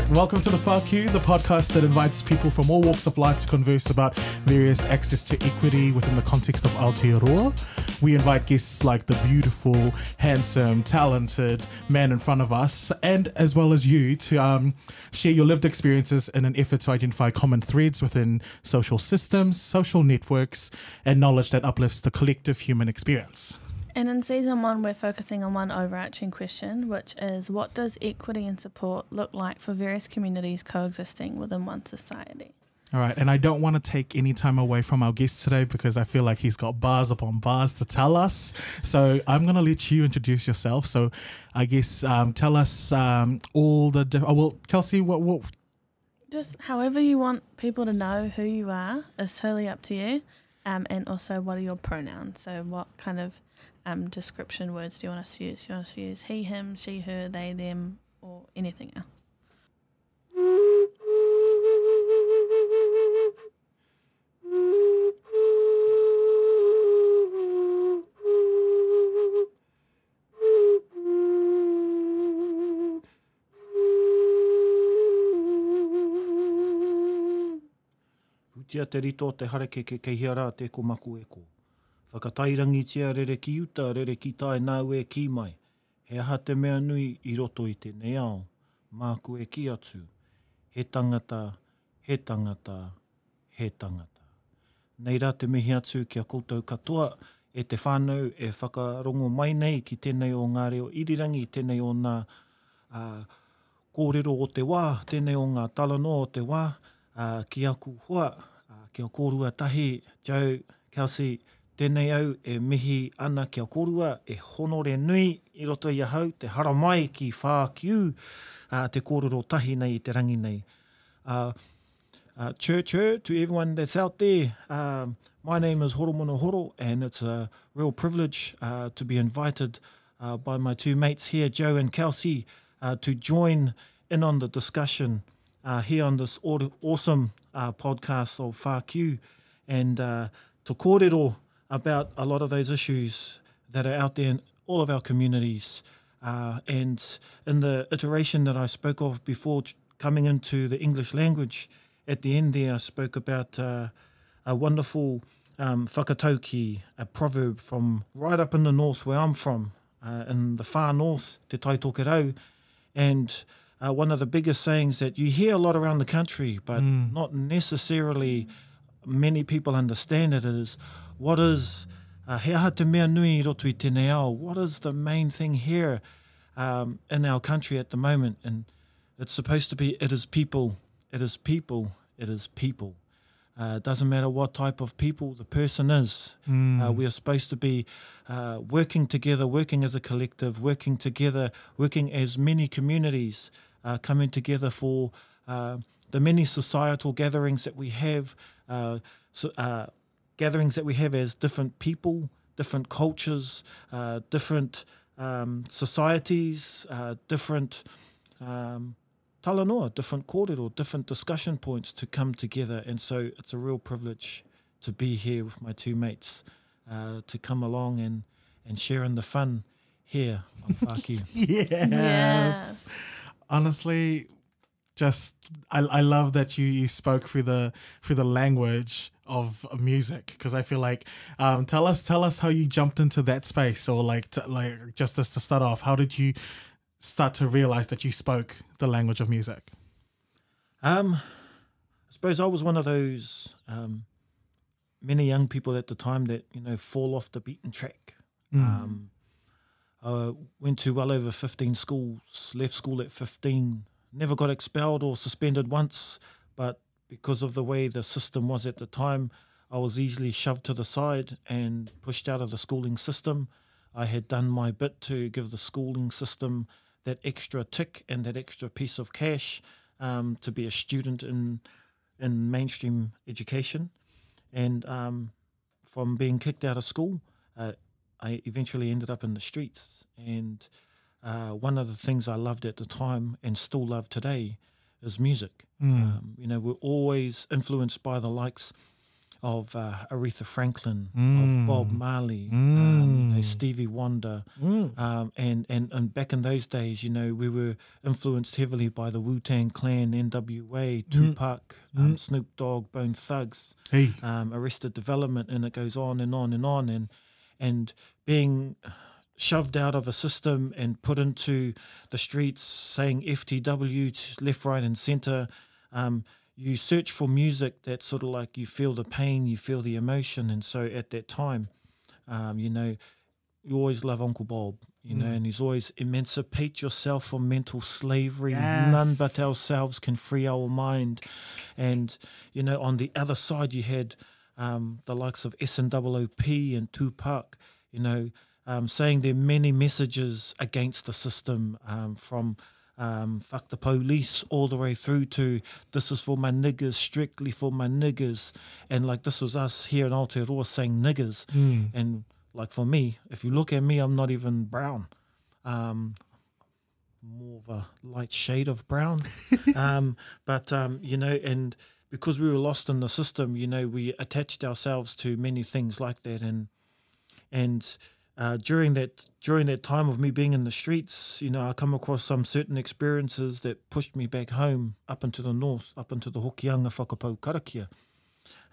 right, welcome to the FAQ, the podcast that invites people from all walks of life to converse about various access to equity within the context of Aotearoa. We invite guests like the beautiful, handsome, talented man in front of us, and as well as you, to um, share your lived experiences in an effort to identify common threads within social systems, social networks, and knowledge that uplifts the collective human experience. And in season one, we're focusing on one overarching question, which is what does equity and support look like for various communities coexisting within one society? All right, and I don't want to take any time away from our guest today because I feel like he's got bars upon bars to tell us. So I'm going to let you introduce yourself. So I guess um, tell us um, all the. Di- oh, well, Kelsey, what, what? Just however you want people to know who you are is totally up to you. Um, and also, what are your pronouns? So, what kind of um, description words do you want us to use? Do you want us to use he, him, she, her, they, them, or anything else? Tia te rito te hareke ke kei hiara te ko maku e ko. Whakatairangi tia rere ki uta, rere ki tae nāu e ki mai. He aha te mea nui i roto i te neao, māku e ki atu. He tangata, he tangata, he tangata. Nei rā te mihi atu kia koutou katoa, e te whānau e whakarongo mai nei ki tēnei o ngā reo irirangi, tēnei o ngā uh, kōrero o te wā, tēnei o ngā talano o te wā, uh, ki aku hoa, uh, kia kōrua tahi, Joe, Kelsey, tēnei au e mihi ana kia korua e honore nui i roto i ahau, te hara mai ki whākiu, uh, te kōrero tahi nei i te rangi nei. Uh, uh, church chur to everyone that's out there. Um, my name is Horomono Horo, and it's a real privilege uh, to be invited uh, by my two mates here, Joe and Kelsey, uh, to join in on the discussion uh, here on this awesome uh, podcast of FAQ and uh, to kōrero about a lot of those issues that are out there in all of our communities. Uh, and in the iteration that I spoke of before coming into the English language, at the end there I spoke about uh, a wonderful um, whakatauki, a proverb from right up in the north where I'm from, uh, in the far north, Te Taitokerau. And uh, one of the biggest sayings that you hear a lot around the country, but not necessarily many people understand it is what is uh, he aha te mea nui roto i tēnei ao? What is the main thing here um, in our country at the moment? And it's supposed to be it is people, it is people, it is people. Uh, it doesn't matter what type of people the person is. Uh, we are supposed to be uh, working together, working as a collective, working together, working as many communities, uh, coming together for uh, the many societal gatherings that we have, uh, so, uh, gatherings that we have as different people, different cultures, uh, different um, societies, uh, different um, talanoa, different kōrero, different discussion points to come together. And so it's a real privilege to be here with my two mates, uh, to come along and, and share in the fun here on Whāki. Yes. Yes. Honestly, just I, I love that you, you spoke through the through the language of music because I feel like um, tell us tell us how you jumped into that space or like to, like just as to start off how did you start to realize that you spoke the language of music Um, I suppose I was one of those um, many young people at the time that you know fall off the beaten track. Um, I went to well over fifteen schools. Left school at fifteen. Never got expelled or suspended once, but because of the way the system was at the time, I was easily shoved to the side and pushed out of the schooling system. I had done my bit to give the schooling system that extra tick and that extra piece of cash um, to be a student in in mainstream education, and um, from being kicked out of school, uh, I eventually ended up in the streets. And uh, one of the things I loved at the time and still love today is music. Um, you know, we're always influenced by the likes of uh, Aretha Franklin, Mm. of Bob Marley, um, you know, Mm. Stevie Wonder, Mm. um, and, and and back in those days, you know, we were influenced heavily by the Wu Tang Clan, N.W.A., Tupac, Um, Snoop Dogg, Bone Thugs, Hey. um, Arrested Development, and it goes on and on and on, and and being shoved out of a system and put into the streets, saying FTW left, right, and centre. Um, you search for music that sort of like you feel the pain, you feel the emotion, and so at that time, um, you know, you always love Uncle Bob, you know, and he's always emancipate yourself from mental slavery. None but ourselves can free our mind. And, you know, on the other side, you had um, the likes of SNOOP and Tupac, you know, um, saying there are many messages against the system um, from um, fuck the police all the way through to this is for my niggers, strictly for my niggers. And like this was us here in Aotearoa saying niggers. Mm. And like for me, if you look at me, I'm not even brown. Um, more of a light shade of brown. um, but, um, you know, and because we were lost in the system, you know, we attached ourselves to many things like that. And, and, uh, during that during that time of me being in the streets, you know, I come across some certain experiences that pushed me back home, up into the north, up into the Hokianga Whakapau Karakia,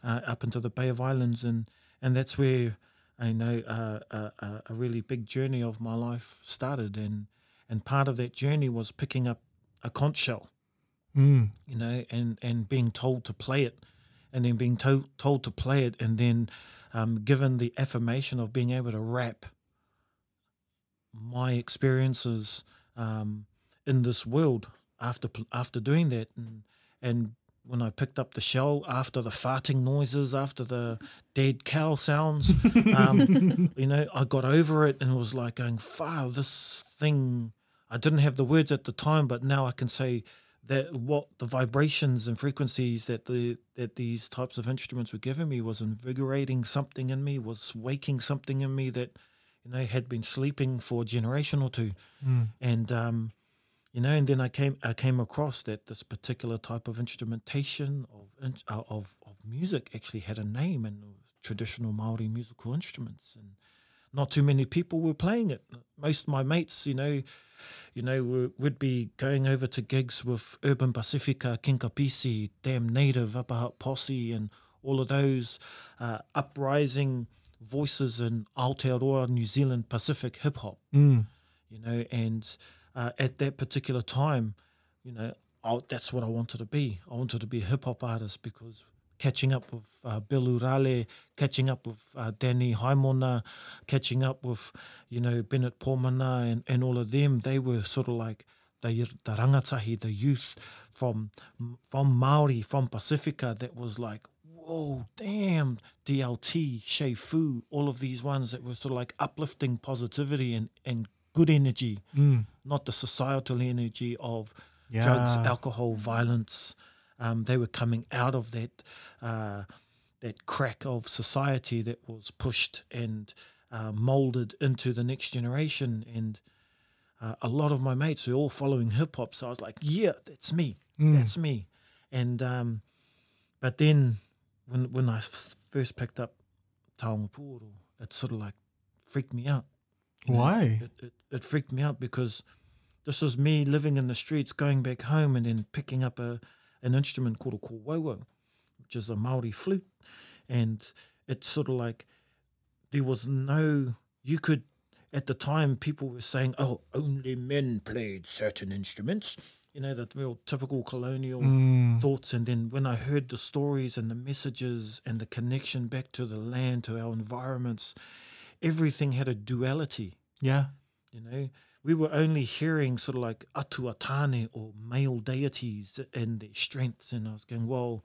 uh, up into the Bay of Islands, and and that's where I know uh, a, a, really big journey of my life started, and and part of that journey was picking up a conch shell, Mm. you know, and and being told to play it, and then being told told to play it, and then um, given the affirmation of being able to rap my experiences um, in this world after after doing that, and and when I picked up the shell after the farting noises, after the dead cow sounds, um, you know, I got over it and was like going, "Far this thing." I didn't have the words at the time, but now I can say that what the vibrations and frequencies that the that these types of instruments were giving me was invigorating something in me, was waking something in me that you know had been sleeping for a generation or two, Mm. and um, you know, and then I came I came across that this particular type of instrumentation of uh, of of music actually had a name and traditional Maori musical instruments and not too many people were playing it. Most of my mates, you know, you know, were, would be going over to gigs with Urban Pacifica, King Kapisi, Damn Native, Upper Hutt Posse, and all of those uh, uprising voices in Aotearoa, New Zealand Pacific hip hop Mm. you know, and uh, at that particular time, you know, I, that's what I wanted to be. I wanted to be a hip hop artist because catching up with uh, Bill Urale, catching up with uh, Danny Haimona, catching up with, you know, Bennett Pomana and, and all of them, they were sort of like the, the rangatahi, the youth from from Maori, from Pacifica that was like, whoa, damn, DLT, Che Fu, all of these ones that were sort of like uplifting positivity and, and good energy, Mm. not the societal energy of drugs, alcohol, violence. Um, they were coming out of that uh, that crack of society that was pushed and uh, molded into the next generation. And uh, a lot of my mates were all following hip hop, so I was like, "Yeah, that's me, Mm. that's me." And um, but then when when I first picked up Taonga Pūoro, it sort of like freaked me out. you know? Why? It, it, it freaked me out because this was me living in the streets, going back home, and then picking up a an instrument called a kōauau, which is a Maori flute, and it's sort of like there was no you could at the time people were saying, "Oh, only men played certain instruments," you know, the real typical colonial Mm. thoughts. And then when I heard the stories and the messages and the connection back to the land, to our environments, everything had a duality. Yeah. You know, we were only hearing sort of like atuatane or male deities and their strengths, and I was going, well,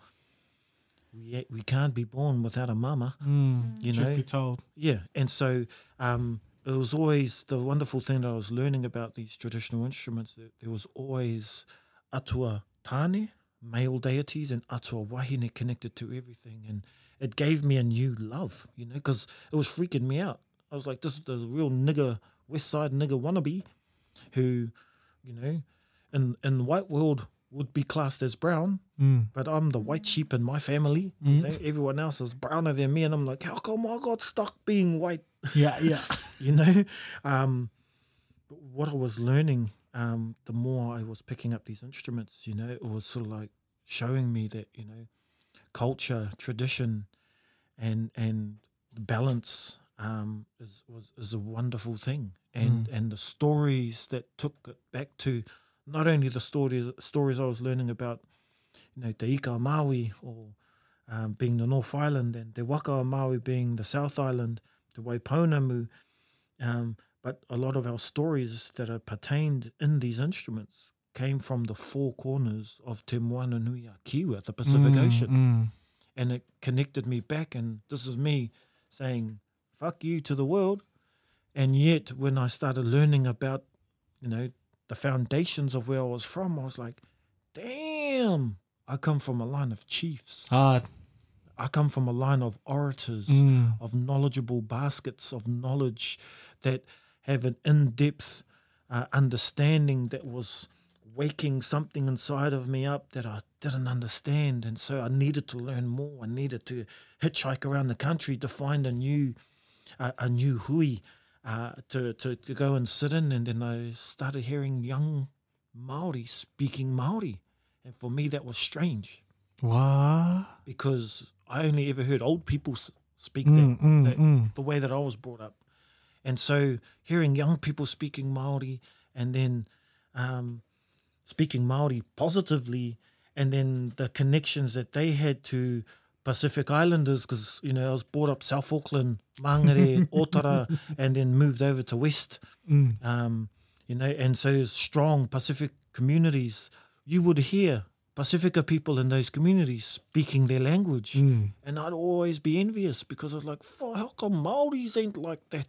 we we can't be born without a mama, Mm. you Truth know. be told. Yeah, and so um, it was always the wonderful thing that I was learning about these traditional instruments. That there was always atua tane, male deities, and atua wahine connected to everything, and it gave me a new love, you know, because it was freaking me out. I was like, this is the real nigger West Side nigger wannabe, who, you know, in in the white world would be classed as brown, Mm. but I'm the white sheep in my family. You know, everyone else is browner than me, and I'm like, how come I got stuck being white? Yeah, yeah. you know. Um, but what I was learning, um, the more I was picking up these instruments, you know, it was sort of like showing me that you know, culture, tradition, and and balance um, is was is a wonderful thing, and and the stories that took it back to not only the stories stories I was learning about, you know, Te Ika Maui or um, being the North Island and Te Waka Maui being the South Island, Te Waipounamu, um, but a lot of our stories that are pertained in these instruments came from the four corners of Te Moana Nui a Kiwa, the Pacific Mm, Ocean mm. and it connected me back. And this is me saying, fuck you to the world. And yet, when I started learning about, you know, the foundations of where I was from, I was like, damn, I come from a line of chiefs. I come from a line of orators, Mm. of knowledgeable baskets of knowledge that have an in depth uh, understanding that was waking something inside of me up that I didn't understand. And so I needed to learn more. I needed to hitchhike around the country to find a new, uh, a new hui uh, to, to, to go and sit in. And then I started hearing young Maori speaking Maori. And for me, that was strange What? because I only ever heard old people speak Mm, that, mm, that mm. the way that I was brought up, and so hearing young people speaking Maori and then um, speaking Maori positively, and then the connections that they had to Pacific Islanders, because you know I was brought up South Auckland, Mangere, Otara, and then moved over to West Mm. um, you know, and so there's strong Pacific communities, you would hear Pacifica people in those communities speaking their language. Mm. And I'd always be envious because I was like, how come Maoris ain't like that?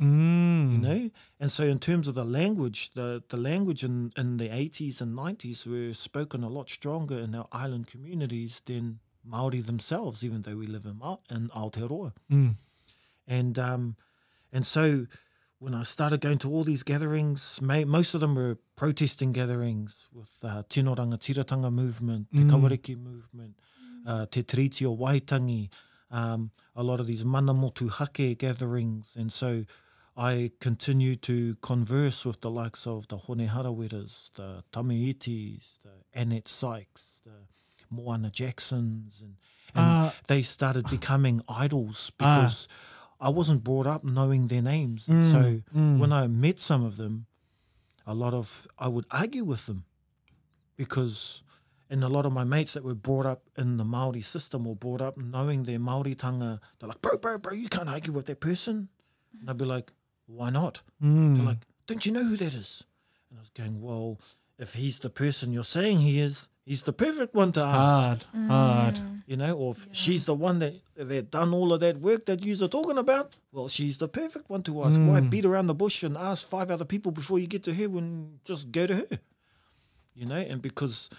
Mm. You know? And so in terms of the language, the, the language in, in the 80s and 90s were spoken a lot stronger in our island communities than Maori themselves, even though we live in, Ma- in Aotearoa. Mm. And um, and so when I started going to all these gatherings, may, most of them were protesting gatherings with uh, Tino Rangatiratanga movement, Te Mm. Kawariki movement, uh, Te Tiriti o Waitangi, um, a lot of these Manamotu Hake gatherings. And so I continued to converse with the likes of the Hone Harawiras, the Tame Itis, the Annette Sykes, the Moana Jacksons, and, and Uh, they started becoming idols Ah. because I wasn't brought up knowing their names. Mm, so mm. when I met some of them, a lot of I would argue with them because and a lot of my mates that were brought up in the Maori system or brought up knowing their Maori tanga, they're like, bro, bro, bro, you can't argue with that person. And I'd be like, why not? mm. They're like, don't you know who that is? And I was going, well, if he's the person you're saying he is, he's the perfect one to ask. hard, hard. You know, or if she's the one that that done all of that work that you're talking about, well, she's the perfect one to ask. Why beat around the bush and ask five other people before you get to her when just go to her? You know, and because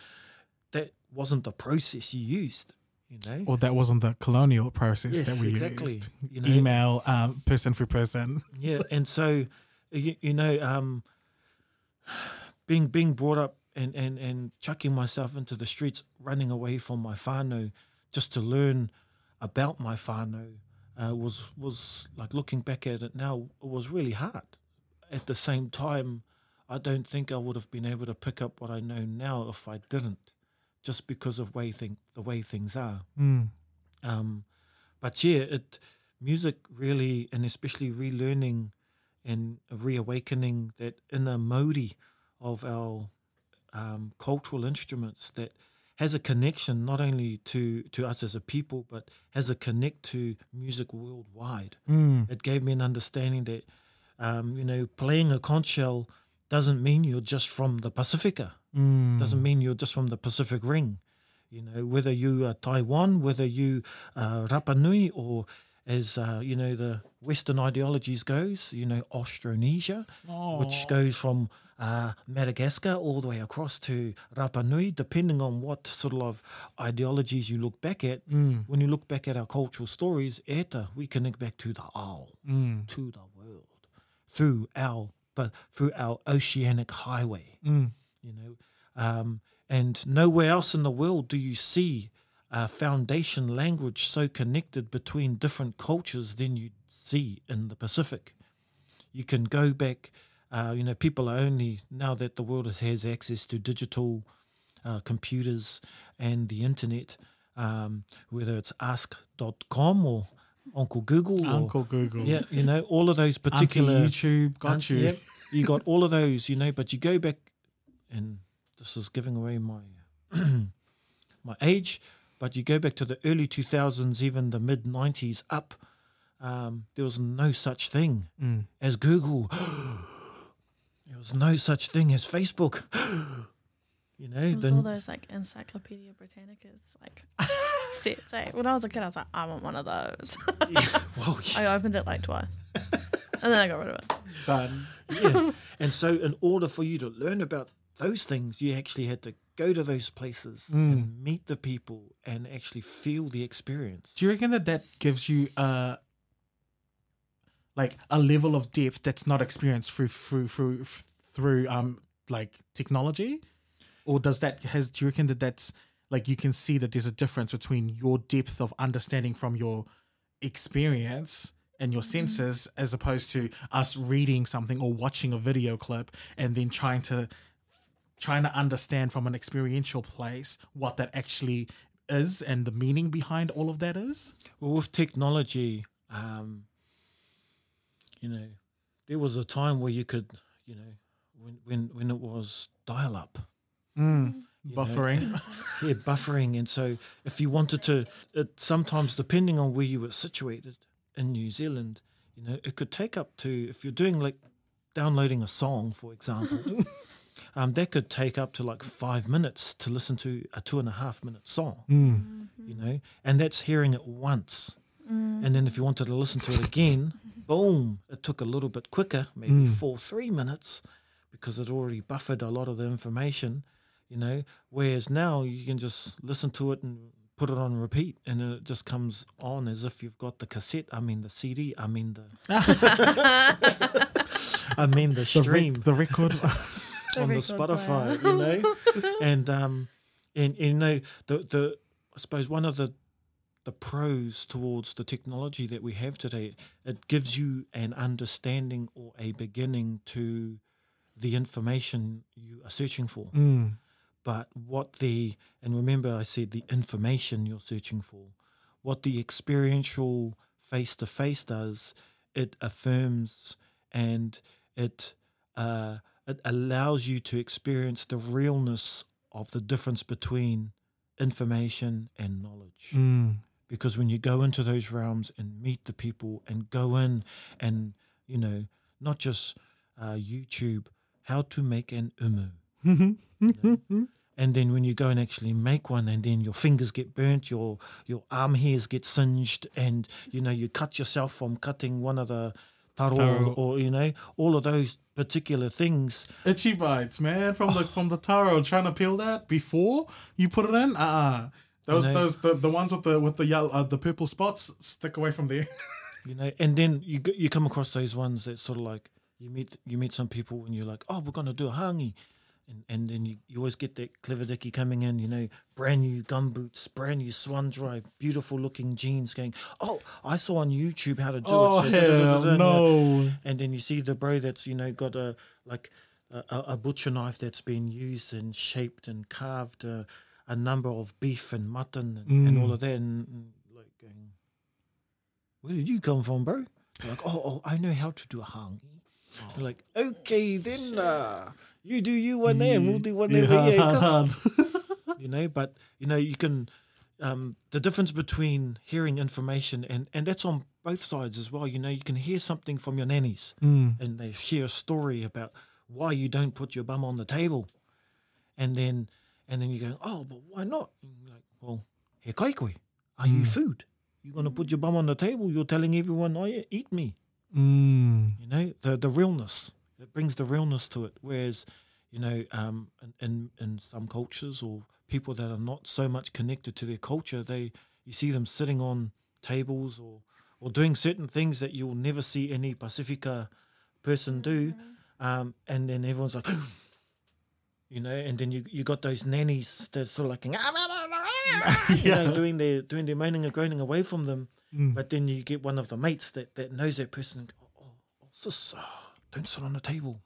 that wasn't the process you used, you know. Or that wasn't the colonial process Yes, that we exactly. used. You know- Email um, person for person. yeah, and so you, you know, um, being being brought up and, and and chucking myself into the streets, running away from my whānau, just to learn about my whānau, uh, was was like looking back at it now, it was really hard. At the same time, I don't think I would have been able to pick up what I know now if I didn't, just because of way thing the way things are. Mm. Um, but yeah, it music really, and especially relearning and reawakening that inner modi of our um, cultural instruments that has a connection not only to to us as a people, but has a connect to music worldwide. Mm. It gave me an understanding that um, you know playing a conch shell doesn't mean you're just from the Pacifica Mm. doesn't mean you're just from the Pacific Ring. You know, whether you are Taiwan, whether you are Rapa Nui, or as uh, you know the Western ideologies goes, you know Austronesia, which goes from uh, Madagascar all the way across to Rapa Nui, depending on what sort of ideologies you look back at. Mm. When you look back at our cultural stories, eta, we connect back to the ao, Mm. to the world, through our but through our oceanic highway Mm. you know um, And nowhere else in the world do you see a foundation language so connected between different cultures than you see in the Pacific. You can go back, uh, you know, people are only, now that the world has access to digital uh, computers and the internet, um, whether it's ask.com or Uncle Google or Uncle Google. yeah, you know, all of those Auntie particular YouTube. Got you. You got all of those, you know, but you go back, and this is giving away my my age, but you go back to the early 2000s, even the mid 90s up, um, there was no such thing Mm. as Google. there was no such thing as Facebook. you know, It was then all those like Encyclopedia Britannicas like sets. Eh? When I was a kid, I was like, I want one of those. yeah, well, yeah. I opened it like twice, and then I got rid of it. Done. yeah. And so, in order for you to learn about those things, you actually had to go to those places and meet the people and actually feel the experience. Do you reckon that that gives you a like a level of depth that's not experienced through through through through um like technology, or does that has do you reckon that that's like you can see that there's a difference between your depth of understanding from your experience and your senses as opposed to us reading something or watching a video clip and then trying to trying to understand from an experiential place what that actually is and the meaning behind all of that is. Well, with technology, um, you know, there was a time where you could, you know, when when when it was dial up. Mm. you know, Buffering. yeah, buffering. And so, if you wanted to, it, sometimes depending on where you were situated in New Zealand, you know, it could take up to if you're doing like downloading a song, for example, um, that could take up to like five minutes to listen to a two and a half minute song. Mm. You know, and that's hearing it once. And then if you wanted to listen to it again, boom, it took a little bit quicker, maybe four, three minutes, because it already buffered a lot of the information, you know. Whereas now you can just listen to it and put it on repeat, and it just comes on as if you've got the cassette. I mean the CD. I mean the. I mean the The, stream rec- the record. on the Spotify, you know, and um, and, and you know the the I suppose one of the the pros towards the technology that we have today, it gives you an understanding or a beginning to the information you are searching for. mm. But what the and remember I said the information you're searching for, what the experiential face to face does, it affirms and it uh, it allows you to experience the realness of the difference between information and knowledge. Mm. Because when you go into those realms and meet the people and go in and you know not just uh, YouTube how to make an umu. you know? And then when you go and actually make one, and then your fingers get burnt, your your arm hairs get singed, and you know you cut yourself from cutting one of the taro, Taro. or you know all of those particular things. Itchy bites, man, from the from the taro. Trying to peel that before you put it in. Uh uh Those know- those the, the ones with the with the yellow uh, the purple spots stick away from there. you know and then you you come across those ones that sort of like you meet you meet some people and you're like oh we're gonna do a hangi and and then you, you always get that clever dicky coming in you know brand new gum boots brand new swan dry beautiful looking jeans going oh i saw on youtube how to do oh it so da- da- da- da- hell no! and then you see the bro that's you know got a like a, a butcher knife that's been used and shaped and carved a, a number of beef and mutton and, and all mm. of that and, and like going where did you come from bro? They're like oh, oh i know how to do a hangi They're like okay then uh, you do you one there and we'll do one Yeah, over hard, here hard, 'cause- hard. you know but you know you can um, the difference between hearing information and and that's on both sides as well. You know you can hear something from your nannies Mm. and they share a story about why you don't put your bum on the table. And then and then you go oh but why not? Like well he kai koe are you food? You're going to put your bum on the table? You're telling everyone oh yeah eat me Mm. you know the the realness. It brings the realness to it. Whereas you know um in, in in some cultures or people that are not so much connected to their culture they you see them sitting on tables or or doing certain things that you'll never see any pacifica person do. Um and then everyone's like you know, and then you you got those nannies that sort of like, you know, doing their doing their moaning and groaning away from them. Mm. But then you get one of the mates that, that knows that person. And, oh, oh, oh, sis, uh, don't sit on the table.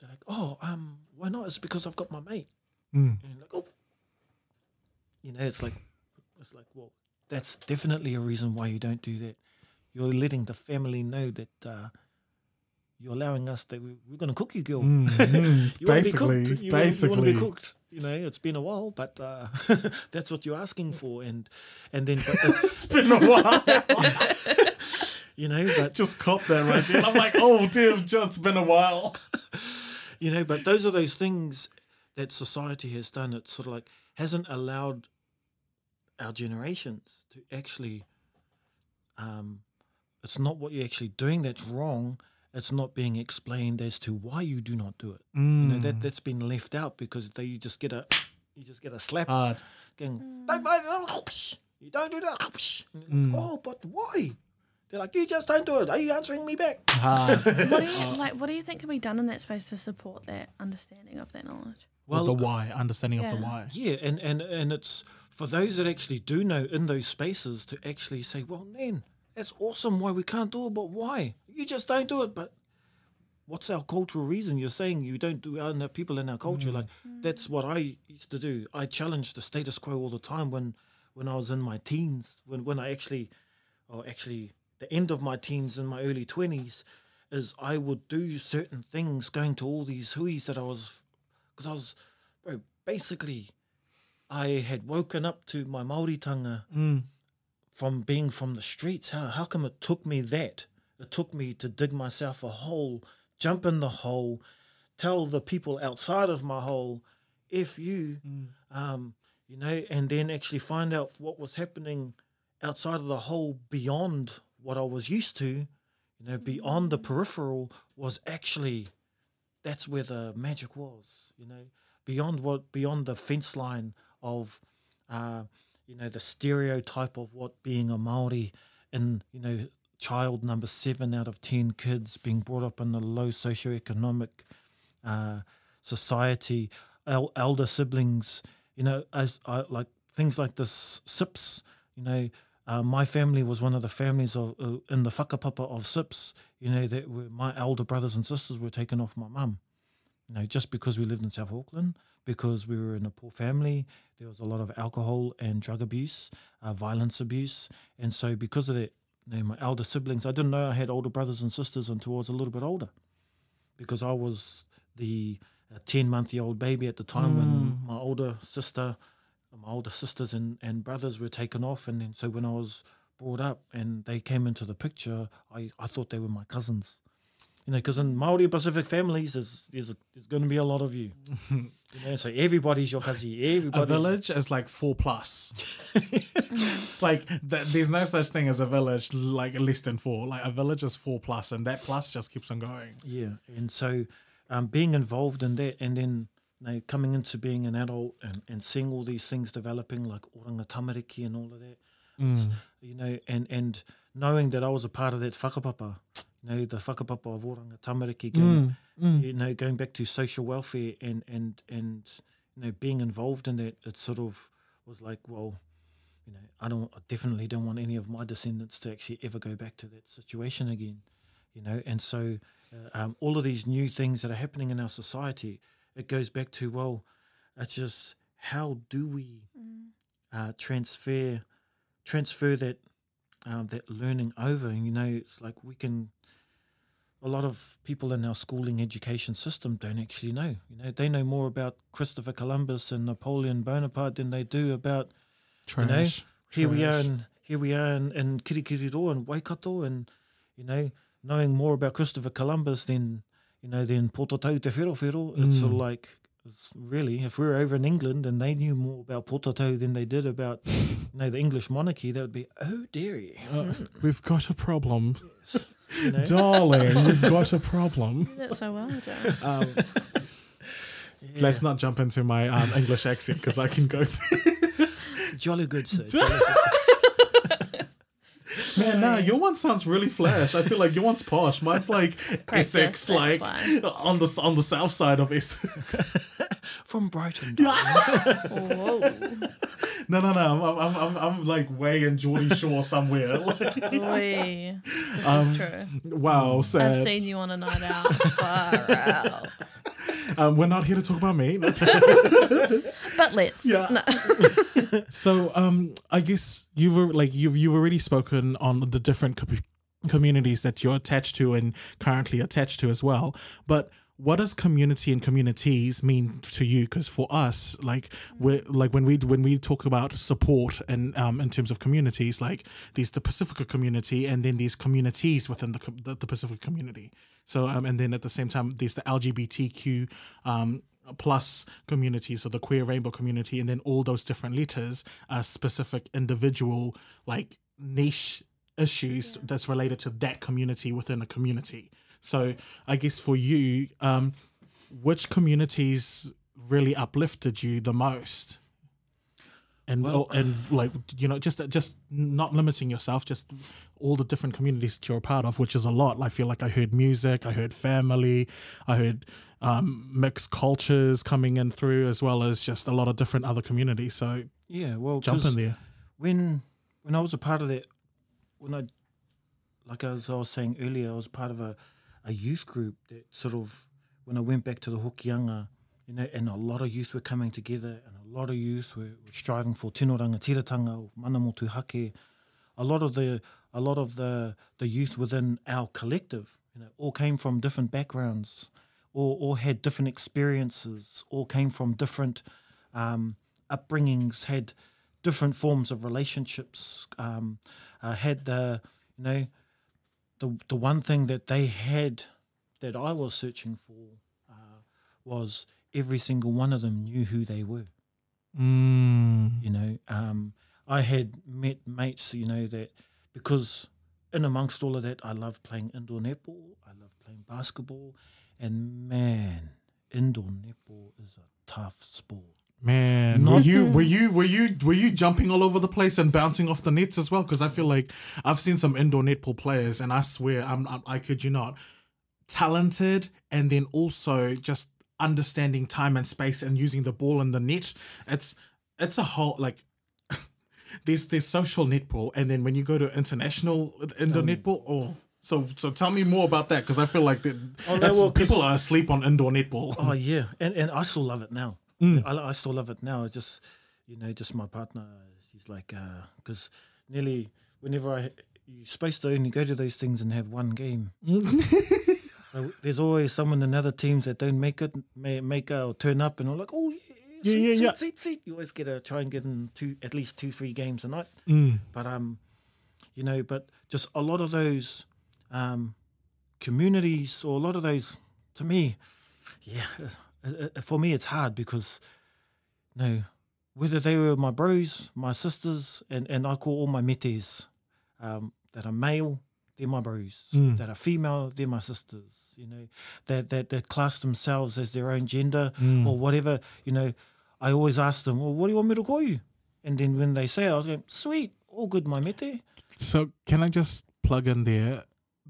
They're like, oh, um, why not? It's because I've got my mate. Mm. And you're like, oh, you know, it's like, it's like, well, that's definitely a reason why you don't do that. You're letting the family know that uh, you're allowing us that we, we're going to cook you, girl. Mm, mm. You wanna be basically, cooked. You wanna- you wanna be cooked. You know, it's been a while, but uh, that's what you're asking for, and and then, it's been a while. you know, but Just caught that right there. I'm like, oh damn, John, it's been a while. you know, but those are those things that society has done. It sort of like hasn't allowed our generations to actually. Um, it's not what you're actually doing that's wrong. It's not being explained as to why you do not do it. You know Mm. that that's been left out because they you just get a you just get a slap Hard. going, don't. You don't do that. And you're Oh, but why? They're like, you just don't do it. Are you answering me back? Hard. What do you like? What do you think can be done in that space to support that understanding of that knowledge? Well, the why, understanding of the why. Yeah, and, and, and it's for those that actually do know in those spaces to actually say, well, man, that's awesome why we can't do it, but why? You just don't do it. But what's our cultural reason? You're saying you don't do our people in our culture. Like, that's what I used to do. I challenged the status quo all the time when, when I was in my teens, when, when I actually, or actually the end of my teens and my early 20s, is I would do certain things going to all these huis that I was, because I was, bro, basically, I had woken up to my Māoritanga Mm. from being from the streets. How, how come it took me that? It took me to dig myself a hole, jump in the hole, tell the people outside of my hole, if you, um, you know, and then actually find out what was happening outside of the hole beyond what I was used to, you know, beyond the peripheral was actually that's where the magic was, you know, beyond what beyond the fence line of uh, you know, the stereotype of what being a Maori and, you know, child number seven out of ten kids being brought up in a low socioeconomic uh, society, el- elder siblings, you know, as uh, like things like this CYFS, you know, uh, my family was one of the families of uh, in the whakapapa of CYFS, you know, that were, my elder brothers and sisters were taken off my mum. You know, just because we lived in South Auckland, because we were in a poor family, there was a lot of alcohol and drug abuse, uh, violence abuse, and so because of that, you know, my elder siblings, I didn't know I had older brothers and sisters until I was a little bit older, because I was the ten month year old baby at the time when my older sister, my older sisters and, and brothers were taken off, and then so when I was brought up and they came into the picture, I, I thought they were my cousins. You know, because in Maori Pacific families, there's there's, there's going to be a lot of you. you know, so everybody's your cousin. A Everybody's village is like four plus. like th- there's no such thing as a village like less than four. Like a village is four plus, and that plus just keeps on going. Yeah, and so um, being involved in that, and then you know, coming into being an adult and, and seeing all these things developing, like oranga tamariki and all of that, it's, you know, and and knowing that I was a part of that whakapapa, you know, the whakapapa of oranga tamariki, going, you know, going back to social welfare and and and you know being involved in that, it sort of was like, well, you know, I don't, I definitely don't want any of my descendants to actually ever go back to that situation again, you know, and so uh, um, all of these new things that are happening in our society, it goes back to well, it's just how do we uh, transfer transfer that um, that learning over, and you know, it's like we can. A lot of people in our schooling education system don't actually know. You know, they know more about Christopher Columbus and Napoleon Bonaparte than they do about Trash. you know, here we are Trash. in here we are in, in Kirikiriroa and Waikato and you know, knowing more about Christopher Columbus than you know, than Potatau te Wherowhero. It's Mm. sort of like it's really if we were over in England and they knew more about Potatau than they did about you know, the English monarchy, that would be oh dearie. Uh, we've got a problem, You know? darling. we've got a problem. That's so well, Joe. Um, Yeah. Let's not jump into my um, English accent because I can go. jolly good sir. Jolly good. Man, nah, your one sounds really flash. I feel like your one's posh. Mine's like Practice, Essex, like why. on the on the south side of Essex. From Brighton. Whoa. no, no, no. I'm, I'm, I'm, I'm, like way in Geordie Shore somewhere. Like. This Um, is true. wow, I've seen you on a night out. Far out. Um, we're not here to talk about me. But let's. Yeah. No. So, um, I guess you've like you've you've already spoken on the different co- communities that you're attached to and currently attached to as well. But what does community and communities mean to you? Because for us, like we like when we when we talk about support and um, in terms of communities, like there's the Pacifica community and then these communities within the the, the Pacific community. So um, and then at the same time, there's the LGBTQ um, plus community, so the queer rainbow community, and then all those different letters are specific individual like niche issues that's related to that community within a community. So I guess for you, um, which communities really uplifted you the most? And Well- oh, and like you know, just just not limiting yourself, just all the different communities that you're a part of, which is a lot. I feel like I heard music, I heard family, I heard um, mixed cultures coming in through, as well as just a lot of different other communities. So Yeah, well, jump in there. when when I was a part of that, when I, like I was, I was saying earlier, I was part of a, a youth group that sort of, when I went back to the Hokianga, you know, and a lot of youth were coming together, and a lot of youth were, were striving for tino rangatiratanga, o mana motu hake. A lot of the a lot of the the youth within our collective, you know, all came from different backgrounds, or or had different experiences, all came from different um, upbringings, had different forms of relationships, um, uh, had the you know the the one thing that they had that I was searching for uh, was every single one of them knew who they were. Mm. You know, um, I had met mates, you know, that because in amongst all of that, I love playing indoor netball, I love playing basketball, and man, indoor netball is a tough sport. Man, were you were you were you were you jumping all over the place and bouncing off the nets as well? Because I feel like I've seen some indoor netball players, and I swear, I'm, I'm I kid you not, talented, and then also just understanding time and space and using the ball in the net. It's it's a whole like. There's there's social netball, and then when you go to international indoor netball, oh, so so tell me more about that because I feel like that, Oh, no, well, people are asleep on indoor netball. Oh yeah, and and I still love it now. Mm. I, I still love it now. It's just you know, just my partner. She's like, because nearly whenever I you're supposed to only go to those things and have one game. So there's always someone in other teams that don't make it, may, make or turn up, and I'm like, oh yeah, Yeah, sweet, yeah, sweet, yeah. Sweet, sweet. You always get to try and get in two, at least two, three games a night. Mm. But um, you know, but just a lot of those um, communities or a lot of those, to me, yeah, uh, uh, for me it's hard because, you know, whether they were my bros, my sisters, and and I call all my metes um, that are male, they're my bros. Mm. That are female, they're my sisters. You know, that that that class themselves as their own gender Mm. or whatever. You know, I always ask them, well, what do you want me to call you? And then when they say, it, I was going, sweet, all good, my mete. So can I just plug in there?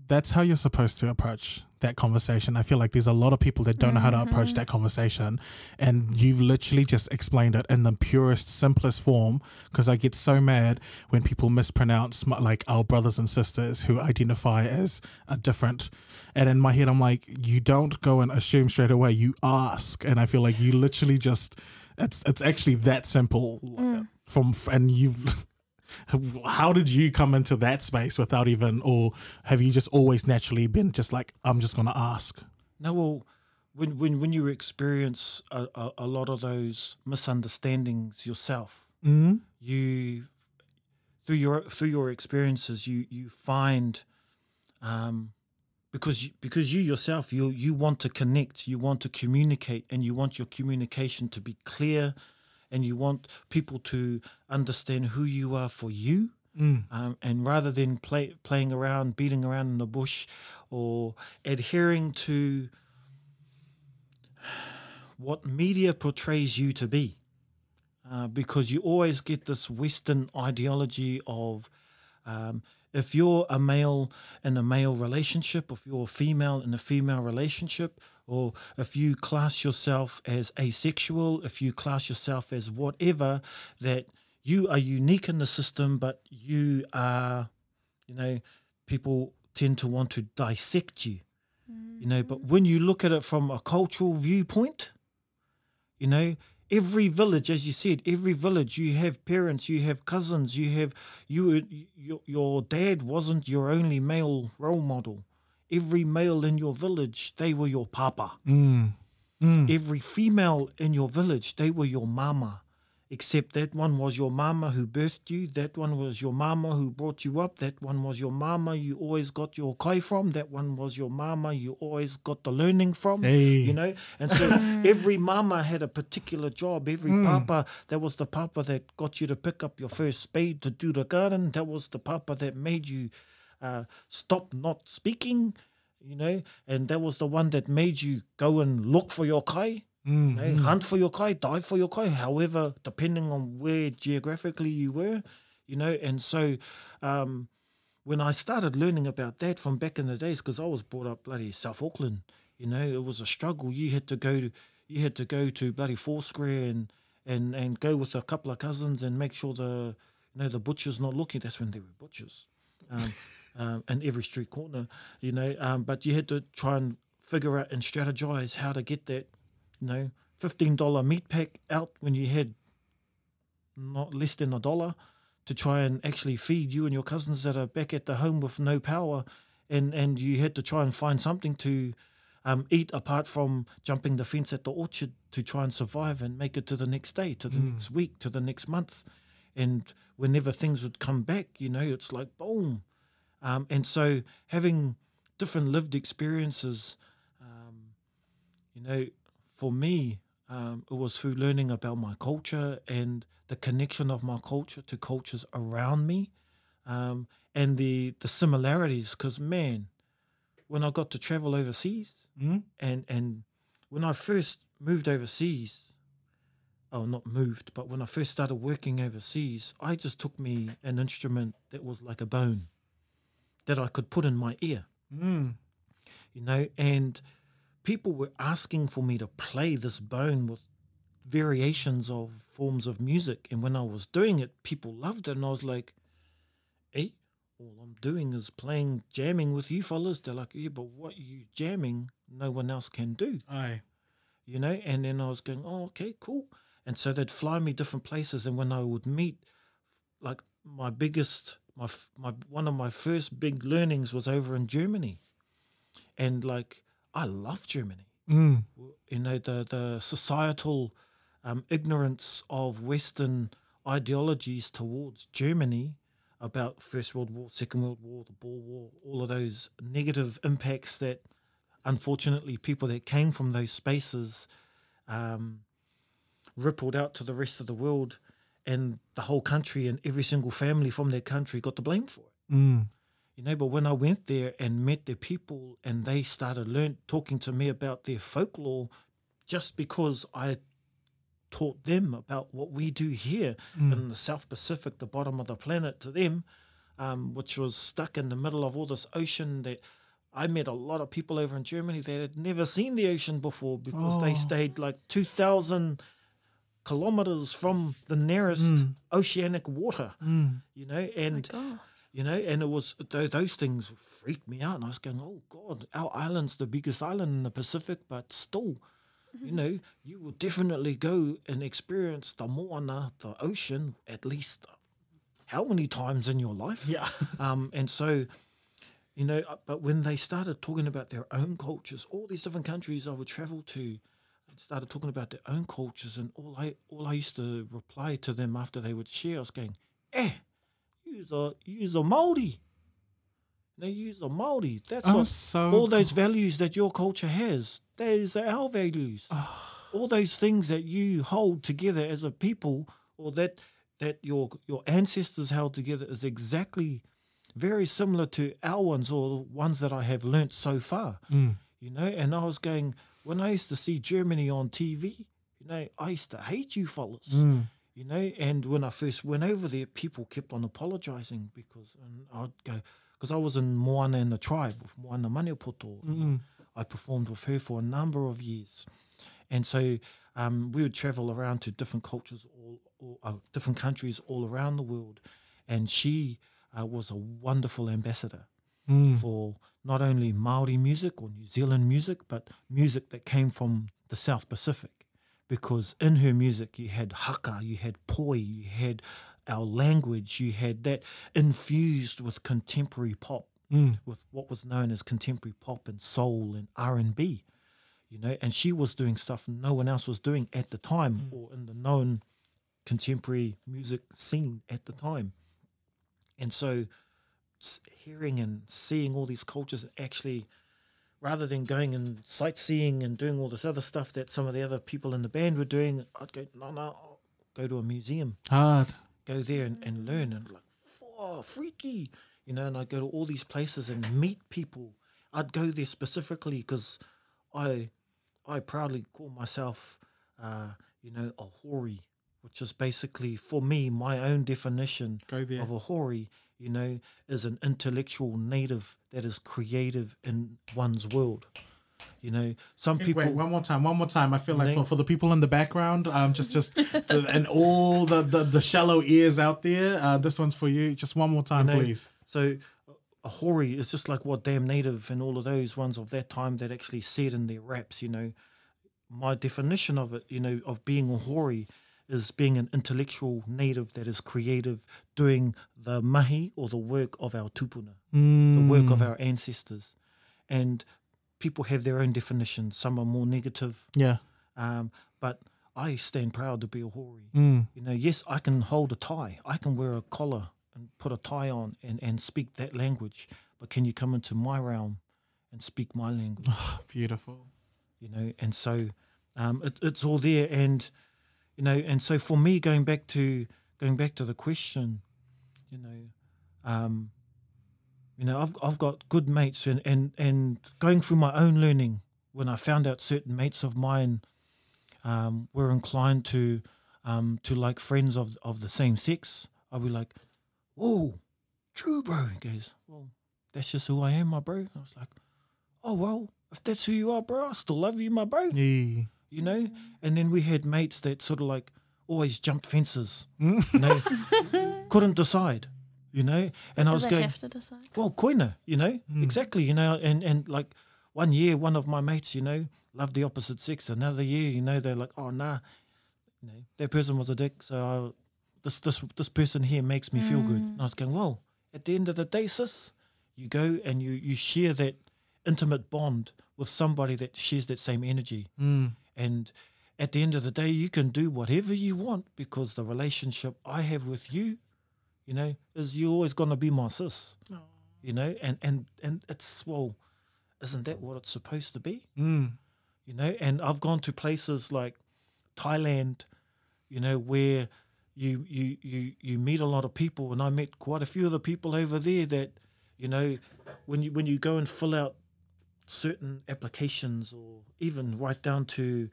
That's how you're supposed to approach that conversation. I feel like there's a lot of people that don't know how to approach that mm-hmm. conversation, and you've literally just explained it in the purest, simplest form. Because I get so mad when people mispronounce my, like our brothers and sisters who identify as a different. And in my head, I'm like, you don't go and assume straight away. You ask, and I feel like you literally just. It's it's actually that simple. Mm. From and you've how did you come into that space without even or have you just always naturally been just like i'm just gonna ask No, well, when when when you experience a, a, a lot of those misunderstandings yourself, mm-hmm. you through your through your experiences, you you find, um, because you, because you yourself you you want to connect, you want to communicate, and you want your communication to be clear, and you want people to understand who you are for you. mm. um, and rather than play, playing around, beating around in the bush, or adhering to what media portrays you to be, uh, because you always get this Western ideology of um, if you're a male in a male relationship, if you're a female in a female relationship, or if you class yourself as asexual, if you class yourself as whatever, that you are unique in the system, but you are, you know, people tend to want to dissect you, you know. But mm. when you look at it from a cultural viewpoint, you know, every village, as you said, every village, you have parents, you have cousins, you have you. Your, your dad wasn't your only male role model. Every male in your village, they were your papa. Mm. Mm. Every female in your village, they were your mama. Except that one was your mama who birthed you, that one was your mama who brought you up, that one was your mama you always got your kai from, that one was your mama you always got the learning from. Hey. You know? And so every mama had a particular job. Every papa, that was the papa that got you to pick up your first spade to do the garden. That was the papa that made you uh, stop not speaking, you know, and that was the one that made you go and look for your kai, Mm. know, hunt for your kai, die for your kai, however, depending on where geographically you were, you know, and so um, when I started learning about that from back in the days, because I was brought up bloody South Auckland, you know, it was a struggle. You had to go to, you had to go to bloody Foursquare and and and go with a couple of cousins and make sure the you know the butcher's not looking. That's when there were butchers, um, um, in every street corner, you know. Um, but you had to try and figure out and strategize how to get that, you know, fifteen dollar meat pack out when you had not less than a dollar to try and actually feed you and your cousins that are back at the home with no power, and and you had to try and find something to um, eat apart from jumping the fence at the orchard to try and survive and make it to the next day, to the next week, to the next month, and whenever things would come back, you know, it's like boom, um, and so having different lived experiences, um, you know, for me, um, it was through learning about my culture and the connection of my culture to cultures around me, um, and the the similarities. Because man, when I got to travel overseas, Mm. and and when I first moved overseas, oh not moved, but when I first started working overseas, I just took me an instrument that was like a bone that I could put in my ear Mm. you know, and people were asking for me to play this bone with variations of forms of music. And when I was doing it, people loved it. And I was like, hey, all I'm doing is playing, jamming with you fellas. They're like, yeah, but what you jamming, no one else can do Aye. you know and then i was going oh okay cool and so they'd fly me different places and when i would meet like my biggest my my one of my first big learnings was over in germany and like i love germany Mm. you know the the societal um, ignorance of western ideologies towards germany about first world war second world war the boer war all of those negative impacts that unfortunately people that came from those spaces um, rippled out to the rest of the world and the whole country and every single family from their country got the blame for it Mm. You know but when i went there and met their people and they started learn talking to me about their folklore just because i taught them about what we do here in the south pacific the bottom of the planet to them um, which was stuck in the middle of all this ocean that i met a lot of people over in germany that had never seen the ocean before because Oh. they stayed like 2000 kilometers from the nearest oceanic water Mm. you know and God. You know, and it was those, those things freaked me out. And I was going, oh God, our island's the biggest island in the Pacific, but still, you know, you will definitely go and experience the moana, the ocean, at least how many times in your life? Yeah. Um, and so, you know, uh, but when they started talking about their own cultures, all these different countries I would travel to, started talking about their own cultures, and all I all I used to reply to them after they would share, I was going, "Eh, you's a you's a Maori. No, use a Maori. That's what, so all those values that your culture has. Those are our values. all those things that you hold together as a people, or that that your your ancestors held together, is exactly very similar to our ones or the ones that I have learnt so far. Mm. You know, and I was going when I used to see Germany on TV. You know, I used to hate you fellas. Mm. You know. And when I first went over there, people kept on apologising because, and I'd go, because I was in Moana and the tribe with Moana Maniapoto. Mm. I performed with her for a number of years. And so um, we would travel around to different cultures, all, all uh, different countries all around the world. And she uh, was a wonderful ambassador Mm. for not only Maori music or New Zealand music, but music that came from the South Pacific. Because in her music, you had haka, you had poi, you had our language, you had that infused with contemporary pop, Mm. with what was known as contemporary pop and soul and R and B. You know, and she was doing stuff no one else was doing at the time, or in the known contemporary music scene at the time. And so, hearing and seeing all these cultures actually, rather than going and sightseeing and doing all this other stuff that some of the other people in the band were doing, I'd go, no, no, I'll go to a museum, Hard. go there and, and learn and like, oh, freaky, you know, and I'd go to all these places and meet people. I'd go there specifically because I, I proudly call myself, uh, you know, a hori, which is basically for me my own definition Go there. of a hori, you know, is an intellectual native that is creative in one's world. You know, some people. Wait, one more time, one more time. I feel like for, for the people in the background, um, just just the, and all the, the the shallow ears out there, uh, this one's for you. Just one more time, know, please. So a hori is just like what Dam Native and all of those ones of that time that actually said in their raps, you know. My definition of it, you know, of being a hori is being an intellectual native that is creative, doing the mahi or the work of our tupuna, the work Mm. of our ancestors. And people have their own definitions. Some are more negative, Yeah. um, but I stand proud to be a hori. Mm. You know, yes, I can hold a tie. I can wear a collar and put a tie on and, and speak that language. But can you come into my realm and speak my language? Beautiful. You know, and so um, it, it's all there. And you know, and so for me, going back to going back to the question, you know, um, you know, I've I've got good mates, and and and going through my own learning when I found out certain mates of mine um, were inclined to um, to like friends of of the same sex, I'd be like, "Whoa, true, bro." He goes, "Well, that's just who I am, my bro." I was like, "Oh well, if that's who you are, bro, I still love you, my bro." Yeah. You know. And then we had mates that sort of like always jumped fences. Hmm? You know, couldn't decide. You know, and I was going, have to decide? well, koina, you know, hmm. exactly, you know, and and like one year, one of my mates, you know, loved the opposite sex. Another year, you know, they're like, oh nah, you know, that person was a dick, so I, this this this person here makes me feel good. Hmm. And I was going, well, at the end of the day, sis, you go and you you share that intimate bond with somebody that shares that same energy, Mm. And at the end of the day, you can do whatever you want because the relationship I have with you, you know, is you're always gonna be my sis you know and and and it's well isn't that what it's supposed to be Mm. you know and i've gone to places like thailand you know where you you you you meet a lot of people and i met quite a few of the people over there that you know when you when you go and fill out certain applications or even right down to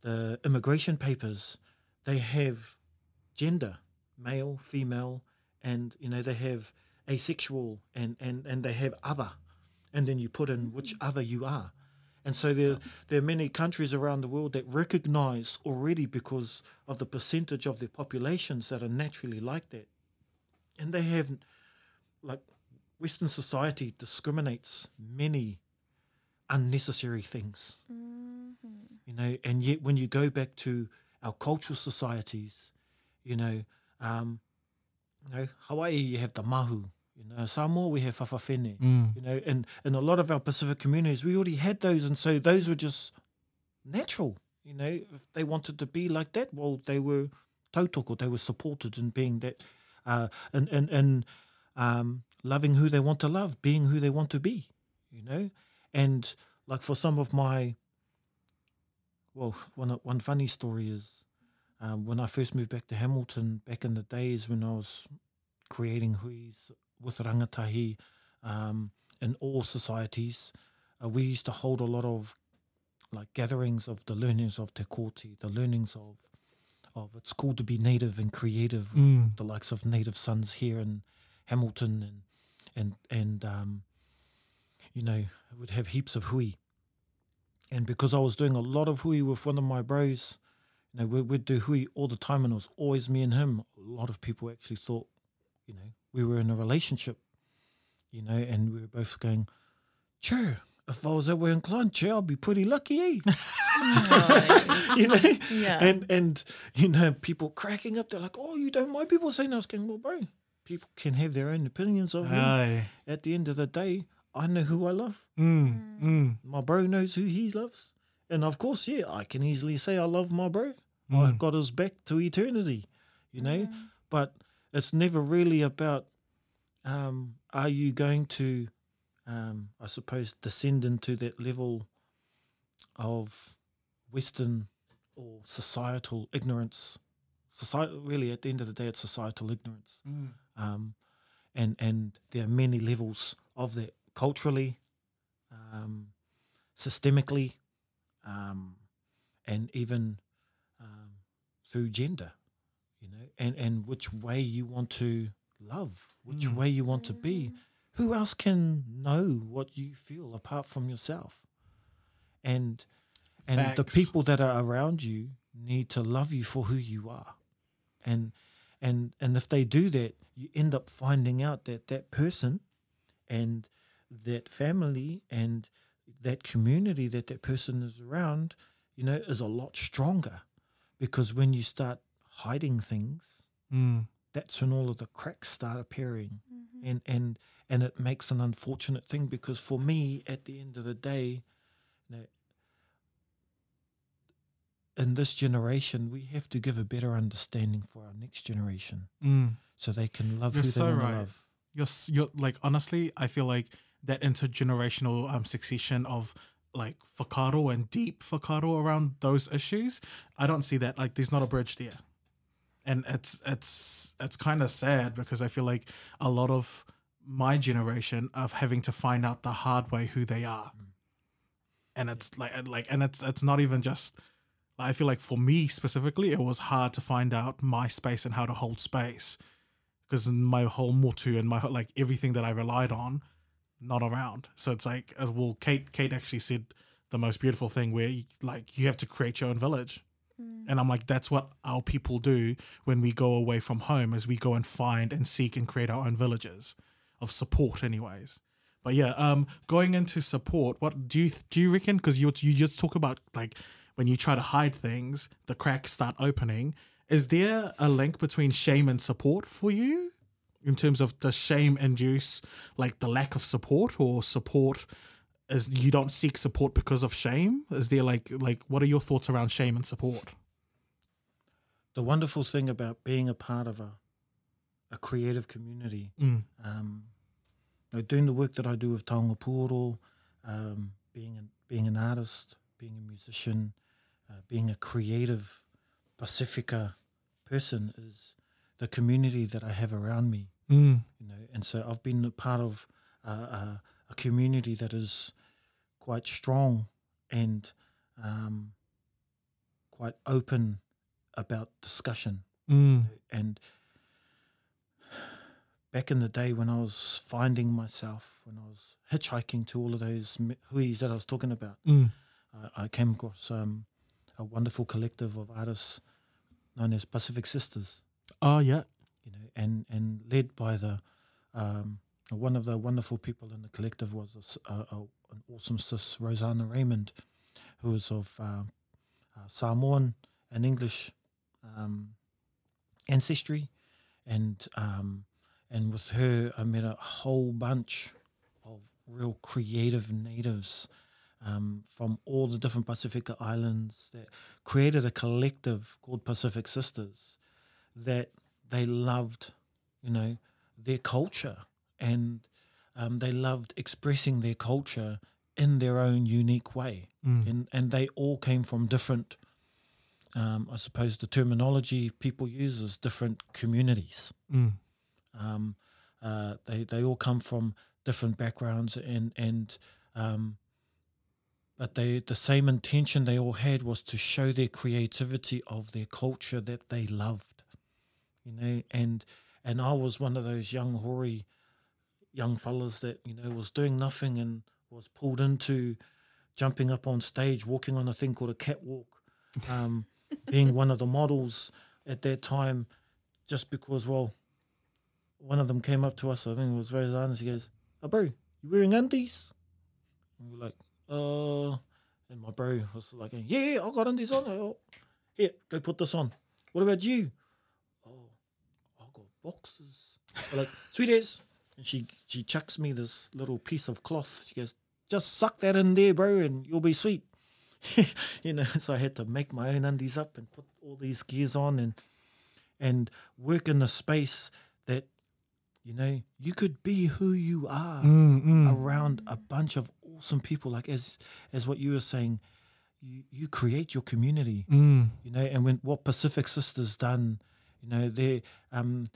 the immigration papers they have gender male female and you know they have asexual and and and they have other. And then you put in which mm-hmm. other you are. And so there there are many countries around the world that recognize already because of the percentage of their populations that are naturally like that. And they have like western society discriminates many unnecessary things. You know and yet when you go back to our cultural societies you know um you know hawaii you have the mahu you know samoa we have whawhawhene Mm. you know and in a lot of our pacific communities we already had those and so those were just natural you know if they wanted to be like that well they were tautoko they were supported in being that uh and and, and um loving who they want to love being who they want to be you know and like for some of my well one one funny story is um, when I first moved back to Hamilton back in the days when I was creating huis with rangatahi um, in all societies, uh, we used to hold a lot of like gatherings of the learnings of Te Kōti, the learnings of of it's cool to be native and creative. Mm. The likes of Native Sons here in Hamilton and and and um, you know I would have heaps of hui. And because I was doing a lot of hui with one of my bros, you know, we, we'd do hui all the time, and it was always me and him. A lot of people actually thought, you know, we were in a relationship, you know, and we were both going, sure, if I was that way inclined, sure, I'd be pretty lucky, eh? you know? Yeah. And, and, you know, people cracking up, they're like, oh, you don't mind people saying that. I was going, well, bro, people can have their own opinions of me. At the end of the day, I know who I love. Mm. Mm. My bro knows who he loves. And of course, yeah, I can easily say I love my bro. Mm. I've got his back to eternity, you know? But it's never really about um, are you going to, um, I suppose, descend into that level of Western or societal ignorance. Society, really, at the end of the day, it's societal ignorance. Mm. Um, and, and there are many levels of that culturally, um, systemically, um, and even um, through gender, you know, and, and which way you want to love, which Mm. way you want to be. Who else can know what you feel apart from yourself? And and the people that are around you need to love you for who you are. And and and if they do that, you end up finding out that that person and that family and that community that that person is around, you know, is a lot stronger because when you start hiding things, Mm. that's when all of the cracks start appearing, and and and it makes an unfortunate thing because for me, at the end of the day, you know, in this generation, we have to give a better understanding for our next generation Mm. so they can love You're who so they right. love. You're, you're like honestly, I feel like that intergenerational um succession of like whakaaro and deep whakaaro around those issues, I don't see that. Like, there's not a bridge there, and it's it's it's kind of sad because I feel like a lot of my generation of having to find out the hard way who they are, and it's like like and it's it's not even just. I feel like for me specifically, it was hard to find out my space and how to hold space because my whole motu and my like everything that I relied on, not around. So it's like, uh, well, Kate Kate actually said the most beautiful thing where you, like you have to create your own village, and I'm like, that's what our people do when we go away from home, is we go and find and seek and create our own villages of support, anyways. But yeah, um, going into support, what do you do you reckon? Because you you just talk about like when you try to hide things, the cracks start opening. Is there a link between shame and support for you? In terms of does shame induce like the lack of support or support is you don't seek support because of shame? Is there like like what are your thoughts around shame and support? The wonderful thing about being a part of a a creative community Mm. um, you know, doing the work that I do with Taonga Pūoro, um, being an, being an artist, being a musician, uh, being a creative Pacifica person is the community that I have around me. Mm. You know, and so I've been a part of uh, uh, a community that is quite strong and um, quite open about discussion Mm. and back in the day when I was finding myself, when I was hitchhiking to all of those huis that I was talking about, Mm. I, I came across um, a wonderful collective of artists known as Pacific Sisters, Oh yeah. You know, and, and led by the um, one of the wonderful people in the collective was a a, an awesome sis, Rosanna Raymond, who was of um, uh, Samoan and English um, ancestry, and um, and with her, I met a whole bunch of real creative natives um, from all the different Pacifica islands that created a collective called Pacific Sisters that they loved, you know, their culture and um, they loved expressing their culture in their own unique way. Mm. And, and they all came from different, um, I suppose the terminology people use is different communities. Mm. Um, uh, they, they all come from different backgrounds and, and um, but they the same intention they all had was to show their creativity of their culture that they loved, you know. And and I was one of those young hori young fellas that you know was doing nothing and was pulled into jumping up on stage, walking on a thing called a catwalk, um, being one of the models at that time, just because well, one of them came up to us. I think it was Arnes. He goes, "Oh, bro, you wearing undies?" And we're like, "Uh," and my bro was like, "Yeah, yeah, I got undies on. Oh, here, go put this on. What about you?" Boxes. We're like, sweet as. And she she chucks me this little piece of cloth. She goes, just suck that in there, bro, and you'll be sweet. you know, so I had to make my own undies up and put all these gears on and and work in a space that, you know, you could be who you are Mm, mm. around a bunch of awesome people. Like as as what you were saying, you you create your community Mm. you know, and when what Pacific Sisters done, you know, they um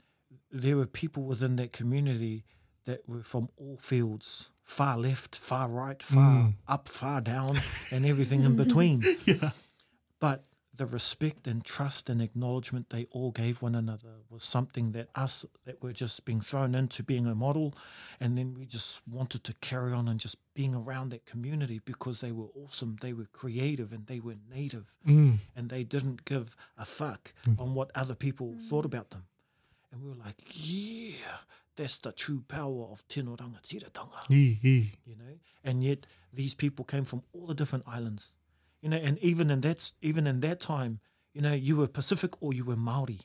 there were people within that community that were from all fields, far left, far right, far Mm. up, far down, and everything in between. Yeah. But the respect and trust and acknowledgement they all gave one another was something that us that were just being thrown into being a model and then we just wanted to carry on and just being around that community because they were awesome they were creative and they were native Mm. and they didn't give a fuck on what other people thought about them. And we were like, yeah, that's the true power of Ee, ee. you know? And yet these people came from all the different islands, you know, and even in that, even in that time, you know, you were Pacific or you were Maori.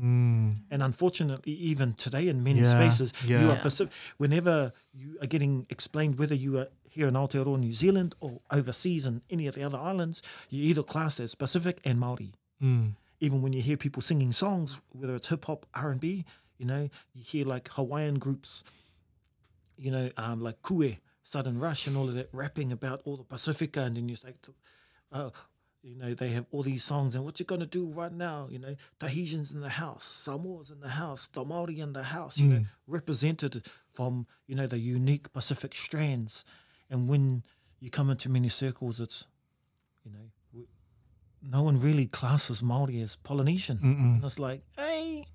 Mm. And unfortunately, even today in many Yeah, spaces, you are Pacific. Whenever you are getting explained whether you are here in Aotearoa, New Zealand, or overseas in any of the other islands, you're either classed as Pacific and Maori. Mm. Even when you hear people singing songs, whether it's hip hop, R and B, you know, you hear like Hawaiian groups, you know, um, like Kue, Sudden Rush, and all of that rapping about all the Pacifica, and then you say, to- uh, you know, they have all these songs, and what you gonna do right now? You know, Tahitians in the house, Samoans in the house, the Maori in the house, you know, Mm. represented from you know the unique Pacific strands. And when you come into many circles, it's you know, no one really classes Maori as Polynesian, Mm-mm. and it's like, hey,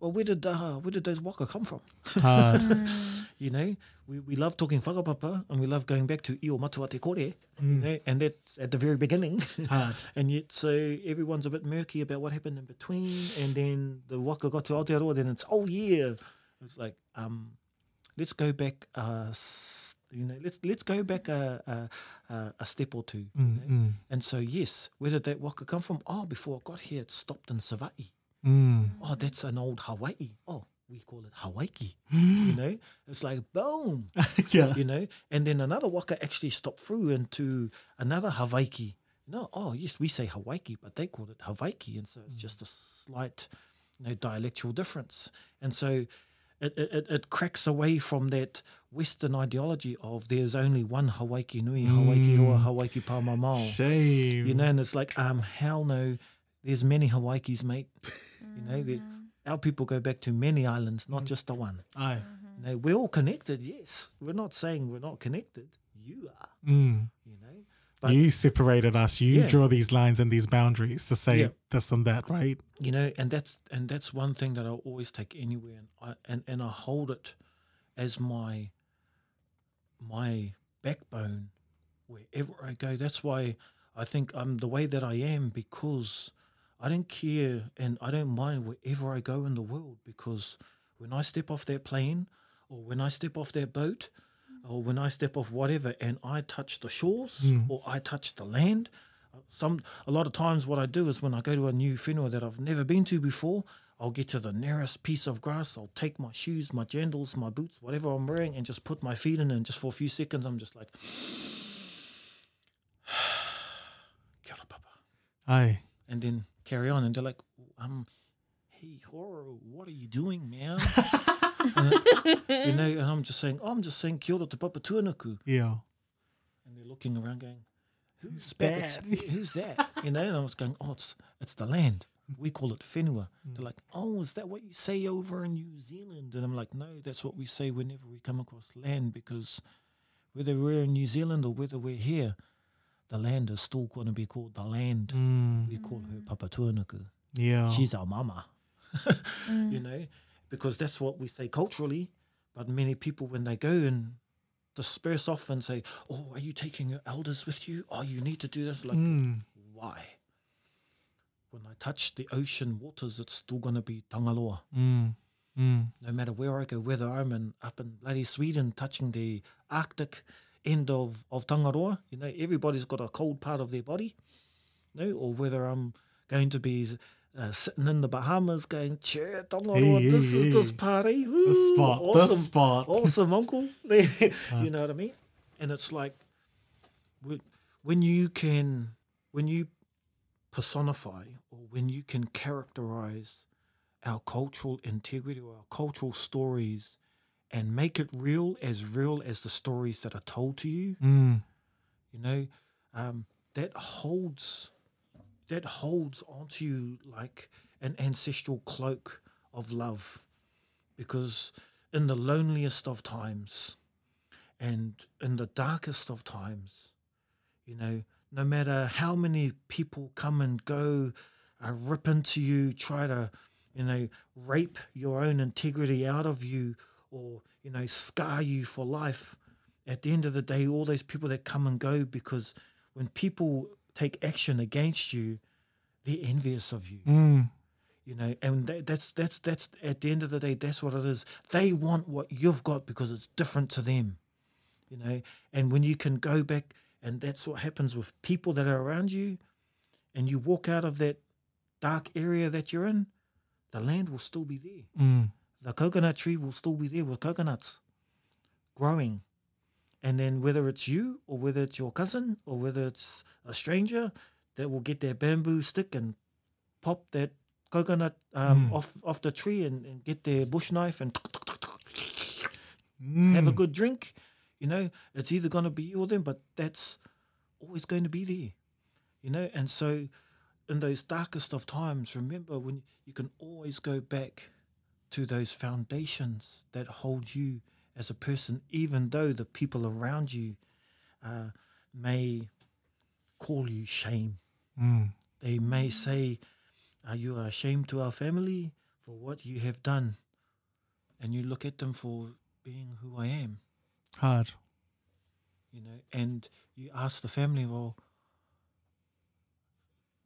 well, where did uh, where did those waka come from? Hard. You know, we, we love talking whakapapa and we love going back to io matua te kore, you know, and that's at the very beginning. Hard. and yet, so everyone's a bit murky about what happened in between. And then the waka got to Aotearoa, then it's, oh yeah. It's like, um, let's go back, uh, s- you know, let's let's go back a, a, a, step or two. you Mm, know. mm, And so, yes, where did that waka come from? Oh, before I got here, it stopped in Savai. mm. Oh, that's an old Hawaii. Oh, we call it Hawaii. you know, it's like boom, yeah. you know. And then another waka actually stopped through into another Hawaii. No, oh yes, we say Hawaii, but they call it Hawaii, and so it's just a slight, you know, dialectual difference. And so it, it, it- it cracks away from that Western ideology of there's only one Hawaiki nui, Hawaiki roa, Hawaiki pāmamao. Shame. You know, and it's like, um, hell no, there's many Hawaii's, mate. You know, that our people go back to many islands, not just the one. Aye. You know, we're all connected, yes. We're not saying we're not connected. You are, Mm. You. But you separated us. You Yeah. draw these lines and these boundaries to say Yeah. this and that, right? you know, and that's and that's one thing that I always take anywhere, and I and, and I hold it as my my backbone wherever I go. That's why I think I'm the way that I am because I don't care and I don't mind wherever I go in the world because when I step off that plane or when I step off that boat or when I step off whatever and I touch the shores or I touch the land, some a lot of times what I do is when I go to a new funeral that I've never been to before, I'll get to the nearest piece of grass, I'll take my shoes, my jandals, my boots, whatever I'm wearing, and just put my feet in and just for a few seconds I'm just like Kia ora, papa. Aye. And then carry on and they're like, um, hey Horo, what are you doing, man? And, you know, and I'm just saying, oh, I'm just saying kia ora te papa tuanuku. Yeah. And they're looking around going, Who's that? that? Who's that? You know, and I was going, Oh, it's it's the land. We call it whenua. They're like, Oh, is that what you say over in New Zealand? And I'm like, No, that's what we say whenever we come across land because whether we're in New Zealand or whether we're here, the land is still going to be called the land. Mm. We call her Papa Tuanuku. Yeah. She's our mama, Mm. you know, because that's what we say culturally. But many people, when they go and disperse off and say, "Oh, are you taking your elders with you? Oh, you need to do this." Like, Mm. why? When I touch the ocean waters, it's still going to be Tangaloa. Mm. Mm. No matter where I go, whether I'm in, up in bloody Sweden touching the Arctic end of, of Tangaroa, you know, everybody's got a cold part of their body, you know, or whether I'm going to be uh, sitting in the Bahamas going, che, Tangaroa, Hey, this hey, is this hey. party. The spot. awesome, The spot. awesome, uncle. you know what I mean? And it's like when- when you can, when you personify or when you can characterize our cultural integrity or our cultural stories and make it real, as real as the stories that are told to you, Mm. you know, um, that holds that holds onto you like an ancestral cloak of love. Because in the loneliest of times and in the darkest of times, you know, no matter how many people come and go, uh, rip into you, try to, you know, rape your own integrity out of you or, you know, scar you for life, at the end of the day, all those people that come and go because when people take action against you, they're envious of you. Mm. you know and that, that's that's that's at the end of the day that's what it is. They want what you've got because it's different to them you know. And when you can go back and that's what happens with people that are around you and you walk out of that dark area that you're in the land will still be there. Mm. the coconut tree will still be there with coconuts growing and then whether it's you or whether it's your cousin or whether it's a stranger that will get their bamboo stick and pop that coconut um, Mm. off off the tree and, and get their bush knife and Mm. have a good drink you know it's either going to be you or them but that's always going to be there you know and so in those darkest of times remember when you can always go back to those foundations that hold you as a person even though the people around you uh, may call you shame Mm. they may say are you ashamed to our family for what you have done and you look at them for being who i am Hard. you know, and you ask the family, well,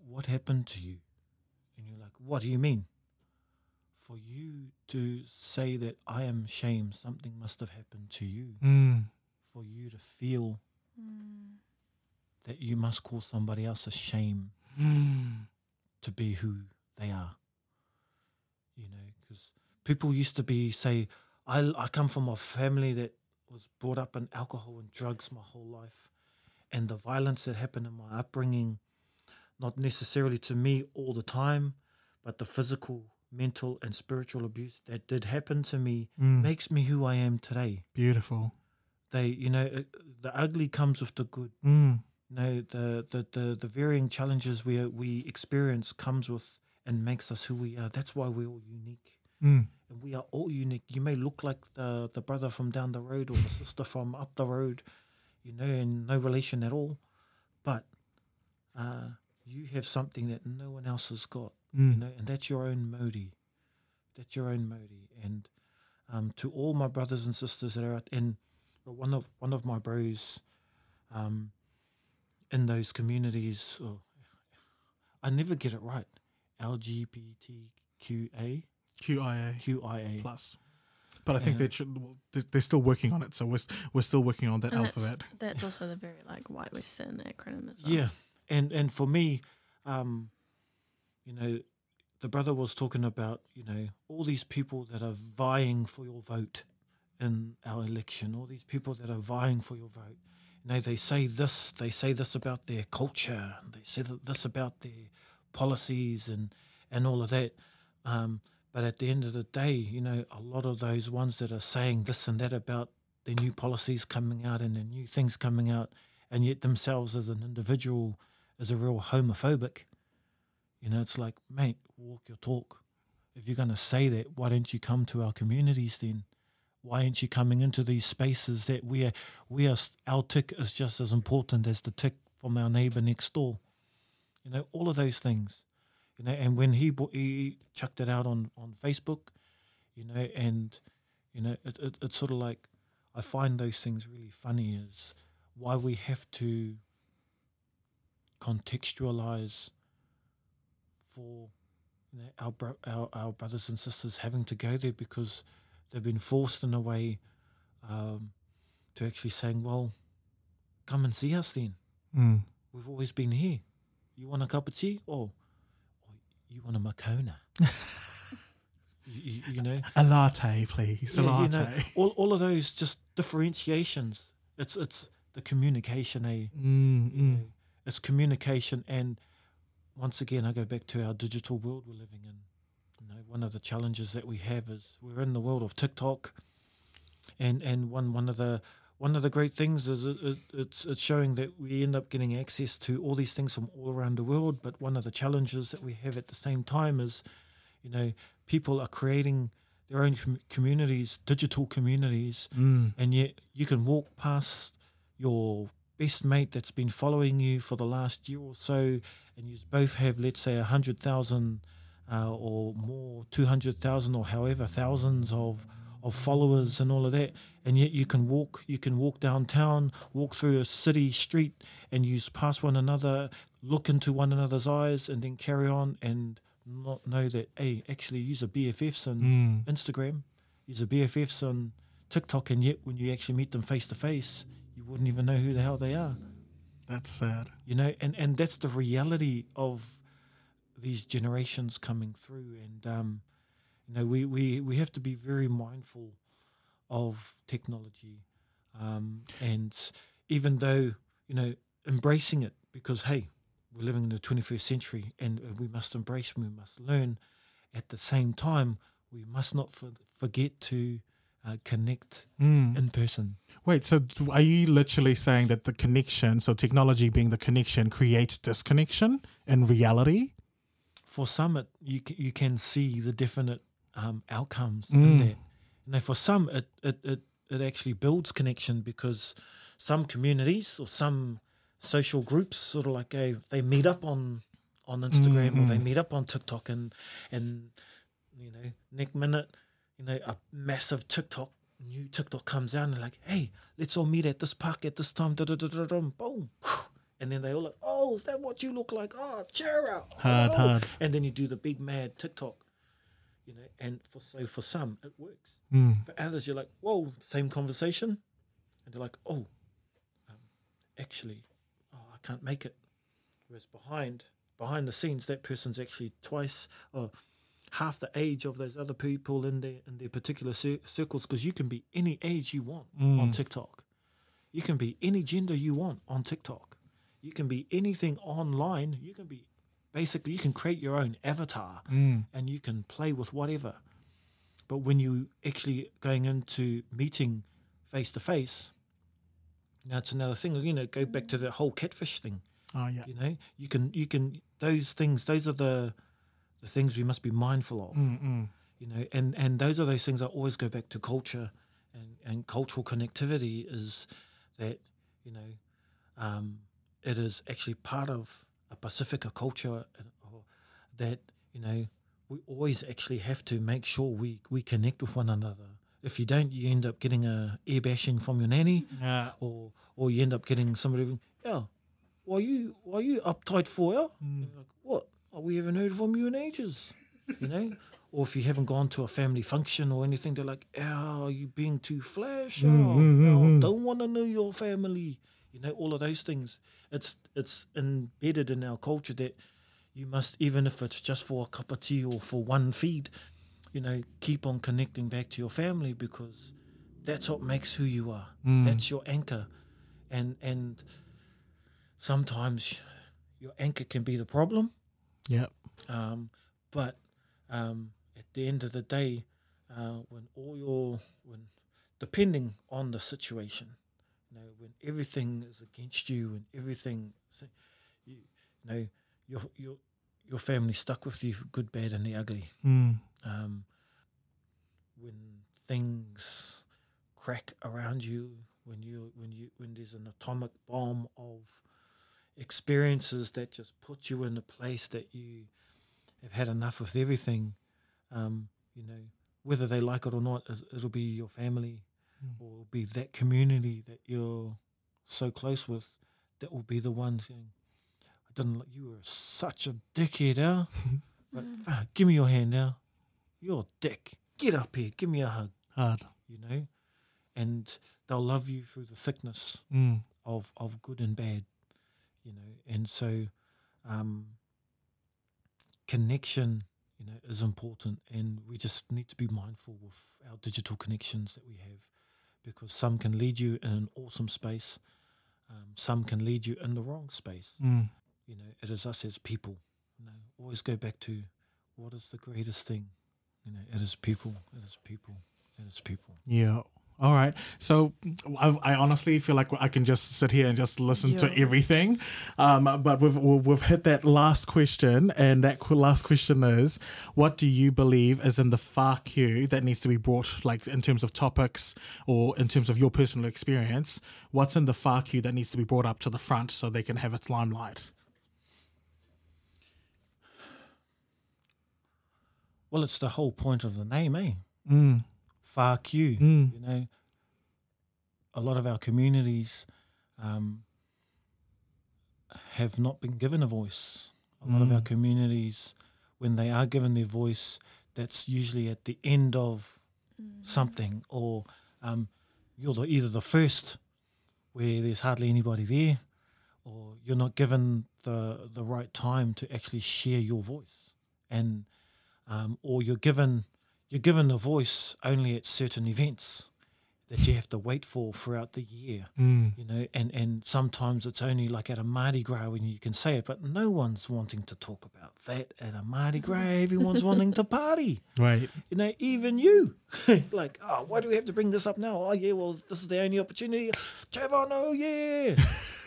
what happened to you? And you're like, what do you mean? For you to say that I am shame, something must have happened to you. Mm. For you to feel Mm. that you must call somebody else a shame Mm. to be who they are. You know, because people used to be say, I, I come from a family that was brought up in alcohol and drugs my whole life, and the violence that happened in my upbringing, not necessarily to me all the time, but the physical, mental, and spiritual abuse that did happen to me Mm. makes me who I am today. Beautiful. They, you know, uh, the ugly comes with the good. Mm. No, the, the, the, the varying challenges we we experience comes with and makes us who we are. That's why we're all unique. Mm. And we are all unique. You may look like the, the brother from down the road or the sister from up the road, you know, and no relation at all. But uh, you have something that no one else has got, you Mm. know, and that's your own modi. That's your own modi. And um, to all my brothers and sisters that are out, and one of one of my bros, um, in those communities, oh, I never get it right. LGBTQA, QIA QIA. plus. But I think Yeah. they should. well, they- They're still working on it, so we're we're still working on that And that's, alphabet. that's also the very like white Western acronym as well. Yeah, and and for me, um, you know, the brother was talking about you know all these people that are vying for your vote in our election, all these people that are vying for your vote. You know, they say this, they say this about their culture, they say this about their policies and and all of that. Um, but at the end of the day, you know, a lot of those ones that are saying this and that about the new policies coming out and the new things coming out, and yet themselves as an individual is a real homophobic. You know, it's like, mate, walk your talk. If you're going to say that, why don't you come to our communities then? Why aren't you coming into these spaces that we are, we are, our tick is just as important as the tick from our neighbour next door? You know, all of those things. You know, and when he, he chucked it out on, on Facebook, you know, and, you know, it, it, it's sort of like, I find those things really funny is why we have to contextualize for you know, our, bro- our our brothers and sisters having to go there because they've been forced in a way um, to actually saying, well, come and see us then. Mm. We've always been here. You want a cup of tea? Or, or you want a Makona? you, you, you know? A latte, please. A Yeah, you latte. know, all, all of those just differentiations. It's it's the communication, eh? Mm, mm. know, it's communication and once again I go back to our digital world we're living in. You know, one of the challenges that we have is we're in the world of TikTok and and one one of the one of the great things is it, it, it's it's showing that we end up getting access to all these things from all around the world. But one of the challenges that we have at the same time is, you know, people are creating their own com- communities, digital communities, Mm. and yet you can walk past your best mate that's been following you for the last year or so, and you both have, let's say, a hundred thousand uh, or more, two hundred thousand or however thousands of of followers and all of that, and yet you can walk, you can walk downtown, walk through a city street, and you pass one another, look into one another's eyes, and then carry on and not know that, hey, actually, use a BFFs on Mm. Instagram, use a BFFs on TikTok, and yet when you actually meet them face to face, you wouldn't even know who the hell they are. That's sad. You know, and and that's the reality of these generations coming through, and um, you know, we we we have to be very mindful of technology, um, and even though you know, embracing it because hey, we're living in the 21st century, and uh, we must embrace, we must learn. At the same time, we must not for, forget to uh, connect Mm. in person. Wait, so are you literally saying that the connection, so technology being the connection, creates disconnection in reality? for some, it, you you can see the definite um, outcomes Mm. in that. You for some, it, it it it actually builds connection because some communities or some social groups sort of like a, they meet up on on Instagram or they Mm. meet up on TikTok and and you know next minute you know a massive TikTok new TikTok comes out and they're like hey let's all meet at this park at this time. Da, da, da, da, da, boom. And then they all like oh is that what you look like? Oh cheer out Hard, oh. hard. and then you do the big mad TikTok you know and for so for some it works. Mm. for others you're like whoa same conversation? And they're like oh um, actually oh I can't make it. Whereas behind behind the scenes that person's actually twice or half the age of those other people in their in their particular cir- circles because you can be any age you want on Mm. TikTok you can be any gender you want on TikTok you can be anything online you can be basically you can create your own avatar Mm. and you can play with whatever. But when you actually going into meeting face to face, now it's another thing. You know, go back to the whole catfish thing. Oh, yeah. You know, you can you can those things. Those are the the things we must be mindful of. Mm, mm. You know, and and those are those things I always go back to culture and and cultural connectivity is that you know um, it is actually part of a Pacifica culture that you know we always actually have to make sure we we connect with one another. If you don't, you end up getting a ear bashing from your nanny, Yeah. or or you end up getting somebody. Yeah, why you why you uptight for? Yeah, Mm. Like what? Oh, we haven't heard from you in ages, you know. or if you haven't gone to a family function or anything, they're like, "Oh, you being too flash? Oh, Mm, mm, mm, oh, mm. don't want to know your family." You know, all of those things. It's it's embedded in our culture that you must, even if it's just for a cup of tea or for one feed, you know, keep on connecting back to your family because that's what makes who you are. Mm. That's your anchor, and and sometimes your anchor can be the problem. Yep. Um, but um, at the end of the day, uh, when all your when depending on the situation, you know, when everything is against you and everything, you, you know, your your your family stuck with you good, bad, and the ugly. Mm. Um, when things crack around you, when you when you when there's an atomic bomb of experiences that just put you in a place that you have had enough with everything, um, you know, whether they like it or not, it'll be your family Mm. or it'll be that community that you're so close with that will be the ones saying, I didn't like you were such a dickhead, now. but give me your hand now. You're a dick. Get up here. Give me a hug, Hard. you know? And they'll love you through the thickness Mm. of of good and bad, you know. And so, um, connection, you know, is important, and we just need to be mindful with our digital connections that we have, because some can lead you in an awesome space, um, some can lead you in the wrong space. Mm. You know, it is us as people. You know, always go back to what is the greatest thing. You know, it is people. It is people. It is people. Yeah. All right. So I, I honestly feel like I can just sit here and just listen to everything. Um, but we've, we've we've hit that last question, and that last question is, what do you believe is in the far queue that needs to be brought, like in terms of topics or in terms of your personal experience? What's in the far queue that needs to be brought up to the front so they can have its limelight? Well, it's the whole point of the name, eh? Mm. Far Q. Mm. You know, a lot of our communities um, have not been given a voice. A lot of our Mm. communities, when they are given their voice, that's usually at the end of something, or um, you're the, either the first where there's hardly anybody there, or you're not given the the right time to actually share your voice, and um, or you're given you're given a voice only at certain events that you have to wait for throughout the year Mm. you know, and, and sometimes it's only like at a Mardi Gras when you can say it, but no one's wanting to talk about that at a Mardi Gras. Everyone's wanting to party, Right. you know, even you. like, oh, why do we have to bring this up now? Oh, yeah, well, this is the only opportunity. Javon, oh, yeah.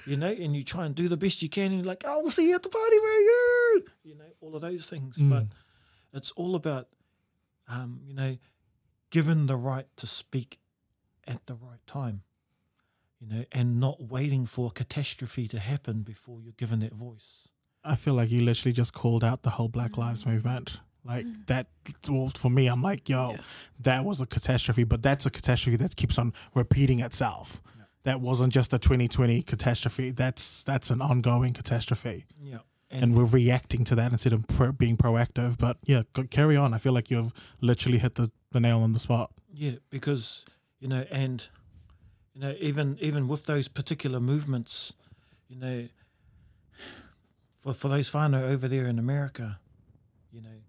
you know, and you try and do the best you can, and you're like, oh, we'll see you at the party where you, you know, all of those things. Mm. But it's all about, um, you know, given the right to speak at the right time you know, and not waiting for a catastrophe to happen before you're given that voice. I feel like you literally just called out the whole Black Lives Movement. Like that, well, for me, I'm like, yo, Yeah. that was a catastrophe, but that's a catastrophe that keeps on repeating itself. Yeah. That wasn't just a 2020 catastrophe. That's that's an ongoing catastrophe, Yeah, and, we're reacting to that instead of pro- being proactive. But yeah, carry on. I feel like you've literally hit the, the nail on the spot. yeah, because you know, and you know, even even with those particular movements, you know, for for those whānau over there in America, you know,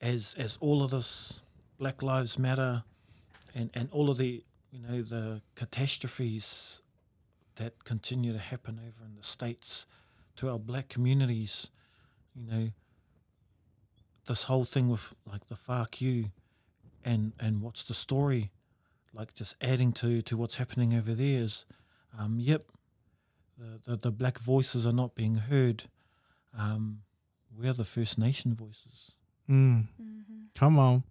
as as all of this Black Lives Matter, and and all of the you know the catastrophes that continue to happen over in the states to our black communities, you know, this whole thing with like the FARC and and what's the story, like just adding to to what's happening over there is, um, yep, the, the the black voices are not being heard. Um, we're the First Nation voices. Mm. Mm-hmm. Come on,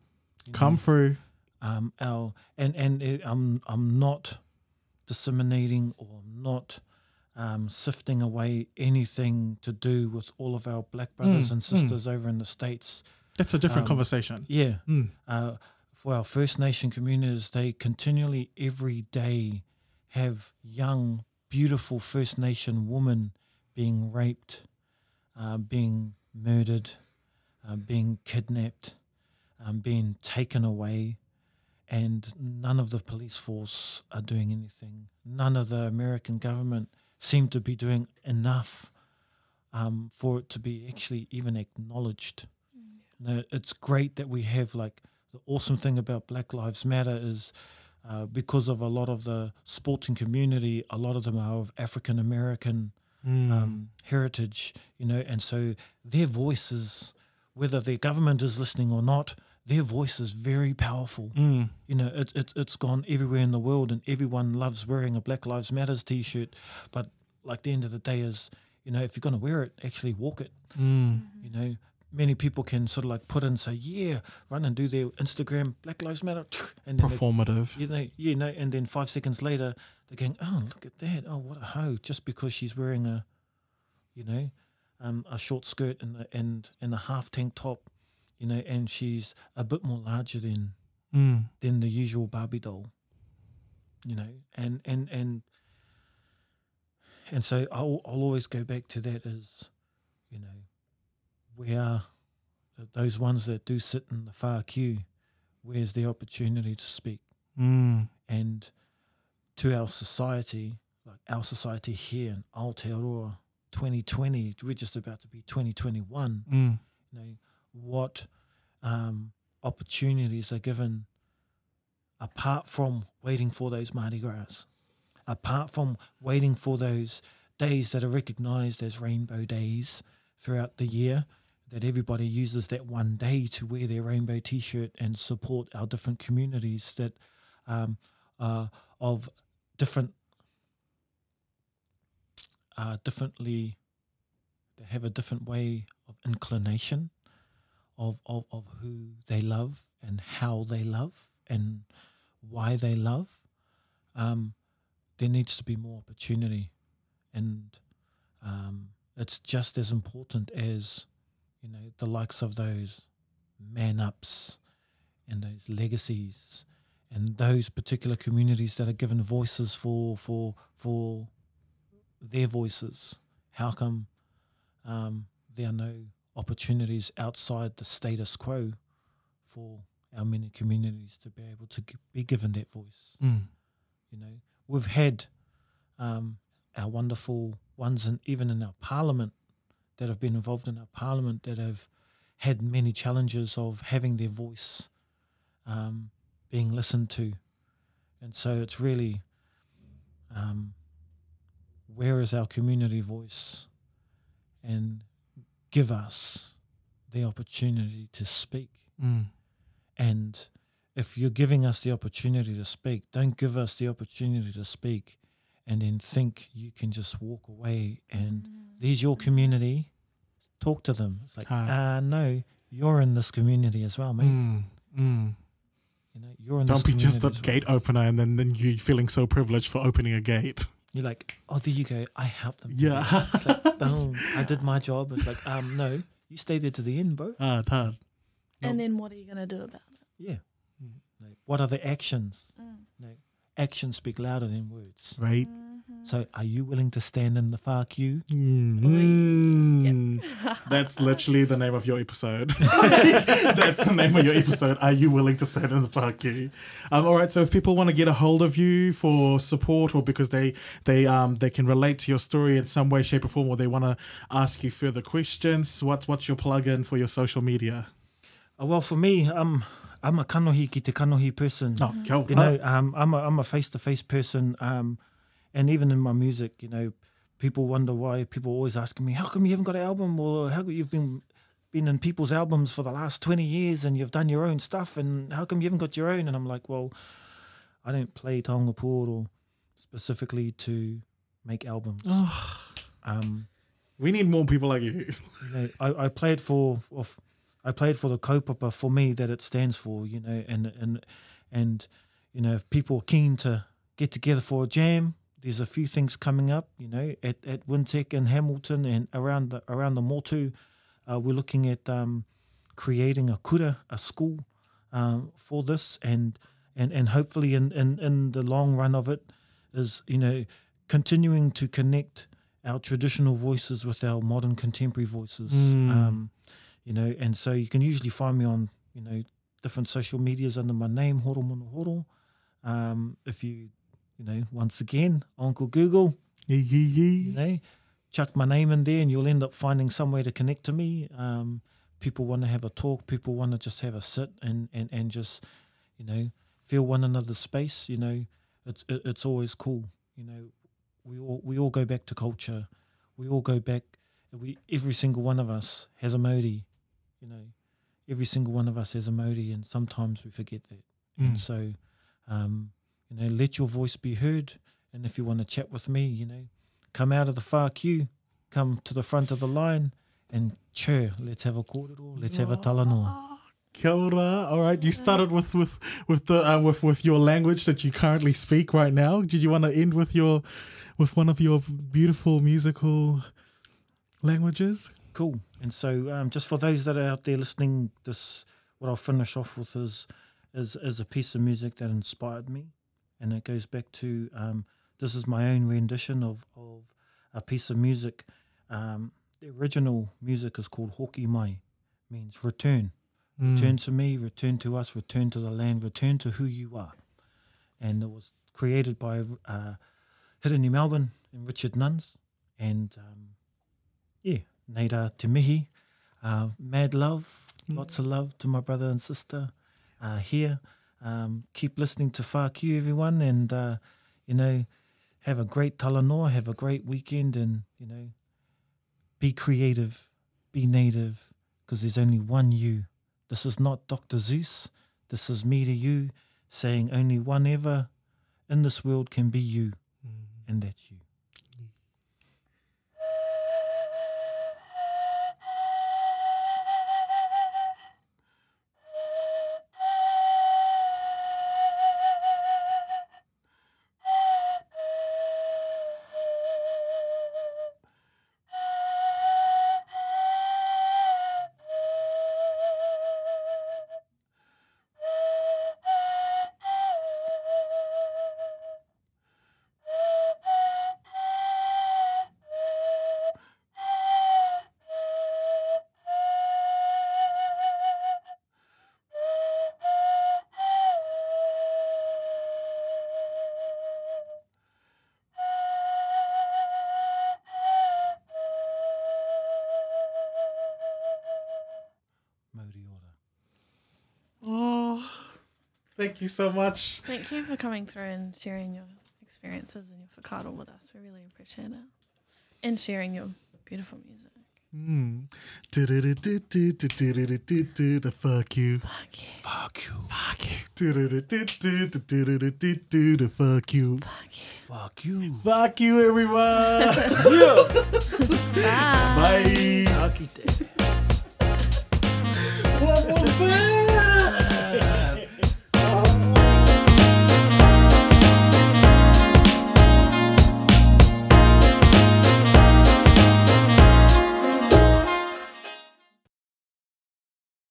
you come know. through. um, our and and it, I'm I'm not disseminating or not um, sifting away anything to do with all of our black brothers Mm, and mm. sisters over in the states. That's a different Um, conversation. Yeah, Mm. uh, for our First Nation communities, they continually every day have young, beautiful First Nation women being raped, uh, being murdered, uh, being kidnapped, um, being taken away, and none of the police force are doing anything. None of the American government seem to be doing enough um, for it to be actually even acknowledged. No, it's great that we have like the awesome thing about Black Lives Matter is uh, because of a lot of the sporting community, a lot of them are of African American Mm. um, heritage, you know, and so their voices, whether their government is listening or not, their voice is very powerful. Mm. You know, it, it, it's gone everywhere in the world, and everyone loves wearing a Black Lives Matters T-shirt. But like the end of the day is, you know, if you're going to wear it, actually walk it. Mm. You know, many people can sort of like put in say, yeah, run and do their Instagram Black Lives Matter, and then they, Performative. you know, you know, and then five seconds later they're going, oh look at that, oh what a hoe, just because she's wearing a, you know, um, a short skirt and and and a half tank top, you know, and she's a bit more larger than Mm. than the usual Barbie doll, you know, and and and and so I'll I'll always go back to that as, you know, we are those ones that do sit in the far queue. Where's the opportunity to speak? Mm. and to our society, like our society here in Aotearoa 2020, we're just about to be 2021, Mm. you know, what um, opportunities are given apart from waiting for those Mardi Gras, apart from waiting for those days that are recognized as rainbow days throughout the year, that everybody uses that one day to wear their rainbow t shirt and support our different communities that um, uh, of different, uh, differently, they have a different way of inclination of, of, of who they love and how they love and why they love, um, there needs to be more opportunity. And um, it's just as important as, you know, the likes of those man ups and those legacies and those particular communities that are given voices for for for their voices. How come um, there are no opportunities outside the status quo for our many communities to be able to be given that voice? Mm. You know, we've had um, our wonderful ones, and even in our parliament that have been involved in our parliament that have had many challenges of having their voice um, being listened to, and so it's really um, where is our community voice, and give us the opportunity to speak. Mm. And if you're giving us the opportunity to speak, don't give us the opportunity to speak and then think you can just walk away and there's your community. Talk to them. It's like, Ah. uh, no, you're in this community as well, mate. Mm. Mm. You know, you're in Don't this be just the community as gate opener and then, then you feeling so privileged for opening a gate. Well. You're like, oh, there you go. I helped them. Yeah. It's like, boom, I did my job. It's like, um, no, you stayed there to the end, bro. Ah, hard. And then what are you going to do about it? Yeah. No, what are the actions? Mm. No, actions speak louder than words. Right. So, are you willing to stand in the far queue? Mm. That's literally the name of your episode. That's the name of your episode. Are you willing to stand in the far queue? Um, all right. So if people want to get a hold of you for support, or because they they um they can relate to your story in some way, shape, or form, or they want to ask you further questions, what's what's your plug-in for your social media? Uh, well, for me, um, I'm a kanohi ki te kanohi person. Oh, go. You know, um, I'm a I'm a face to face person. Um, and even in my music, you know, people wonder why people are always asking me, how come you haven't got an album, or how come you've been been in people's albums for the last twenty years and you've done your own stuff, and how come you haven't got your own? And I'm like, well, I don't play taonga pūoro specifically to make albums. Um, we need more people like you. you know, I, I played for, for I played for the kaupapa for me that it stands for, you know, and and and you know, if people are keen to get together for a jam, there's a few things coming up, you know, at at Wintec and Hamilton and around the around the Motu. Uh, we're looking at um, creating a kura, a school um, for this, and and and hopefully in, in in the long run of it is you know continuing to connect our traditional voices with our modern contemporary voices. Mm. Um, you know, and so you can usually find me on you know different social medias under my name Horo Mono Horo. Um, if you you know once again Uncle Google, you know, chuck my name in there and you'll end up finding some way to connect to me. Um, people want to have a talk, people want to just have a sit and, and, and just, you know, feel one another's space, you know, it's, it, it's always cool. You know, we all, we all go back to culture. We all go back, we, every single one of us has a Māori, you know, every single one of us has a Māori and sometimes we forget that. And Mm. so, um, you know, let your voice be heard. And if you want to chat with me, you know, come out of the far queue, come to the front of the line, And che, let's have a kōrero, let's have a talanoa. Kia ora. All right, you started with with with the uh, with with your language that you currently speak right now. Did you want to end with your with one of your beautiful musical languages? Cool. And so, um, just for those that are out there listening, this what I'll finish off with is is is a piece of music that inspired me, and it goes back to um, this is my own rendition of of a piece of music. Um, the original music is called Hoki Mai, means return. Mm. Return to me, return to us, return to the land, return to who you are. And it was created by uh, Hirani Melbourne and Richard Nuns. And um, yeah, Neira Te Mihi, uh, mad love, lots of love to my brother and sister uh, here. Um, keep listening to Whākio, everyone, and, uh, you know, have a great talanoa, have a great weekend, and, you know, be creative, be native, because there's only one you. This is not Dr. Seuss. This is me to you saying only one ever in this world can be you, and that's you. Thank you so much. Thank you for coming through and sharing your experiences and your whakaaro with us. We really appreciate it. And sharing your beautiful music. Mm. The fuck you. Fuck you. Fuck you. Fuck you. The fuck you. Fuck you. Fuck you, Fuck you, everyone. Bye. Bye.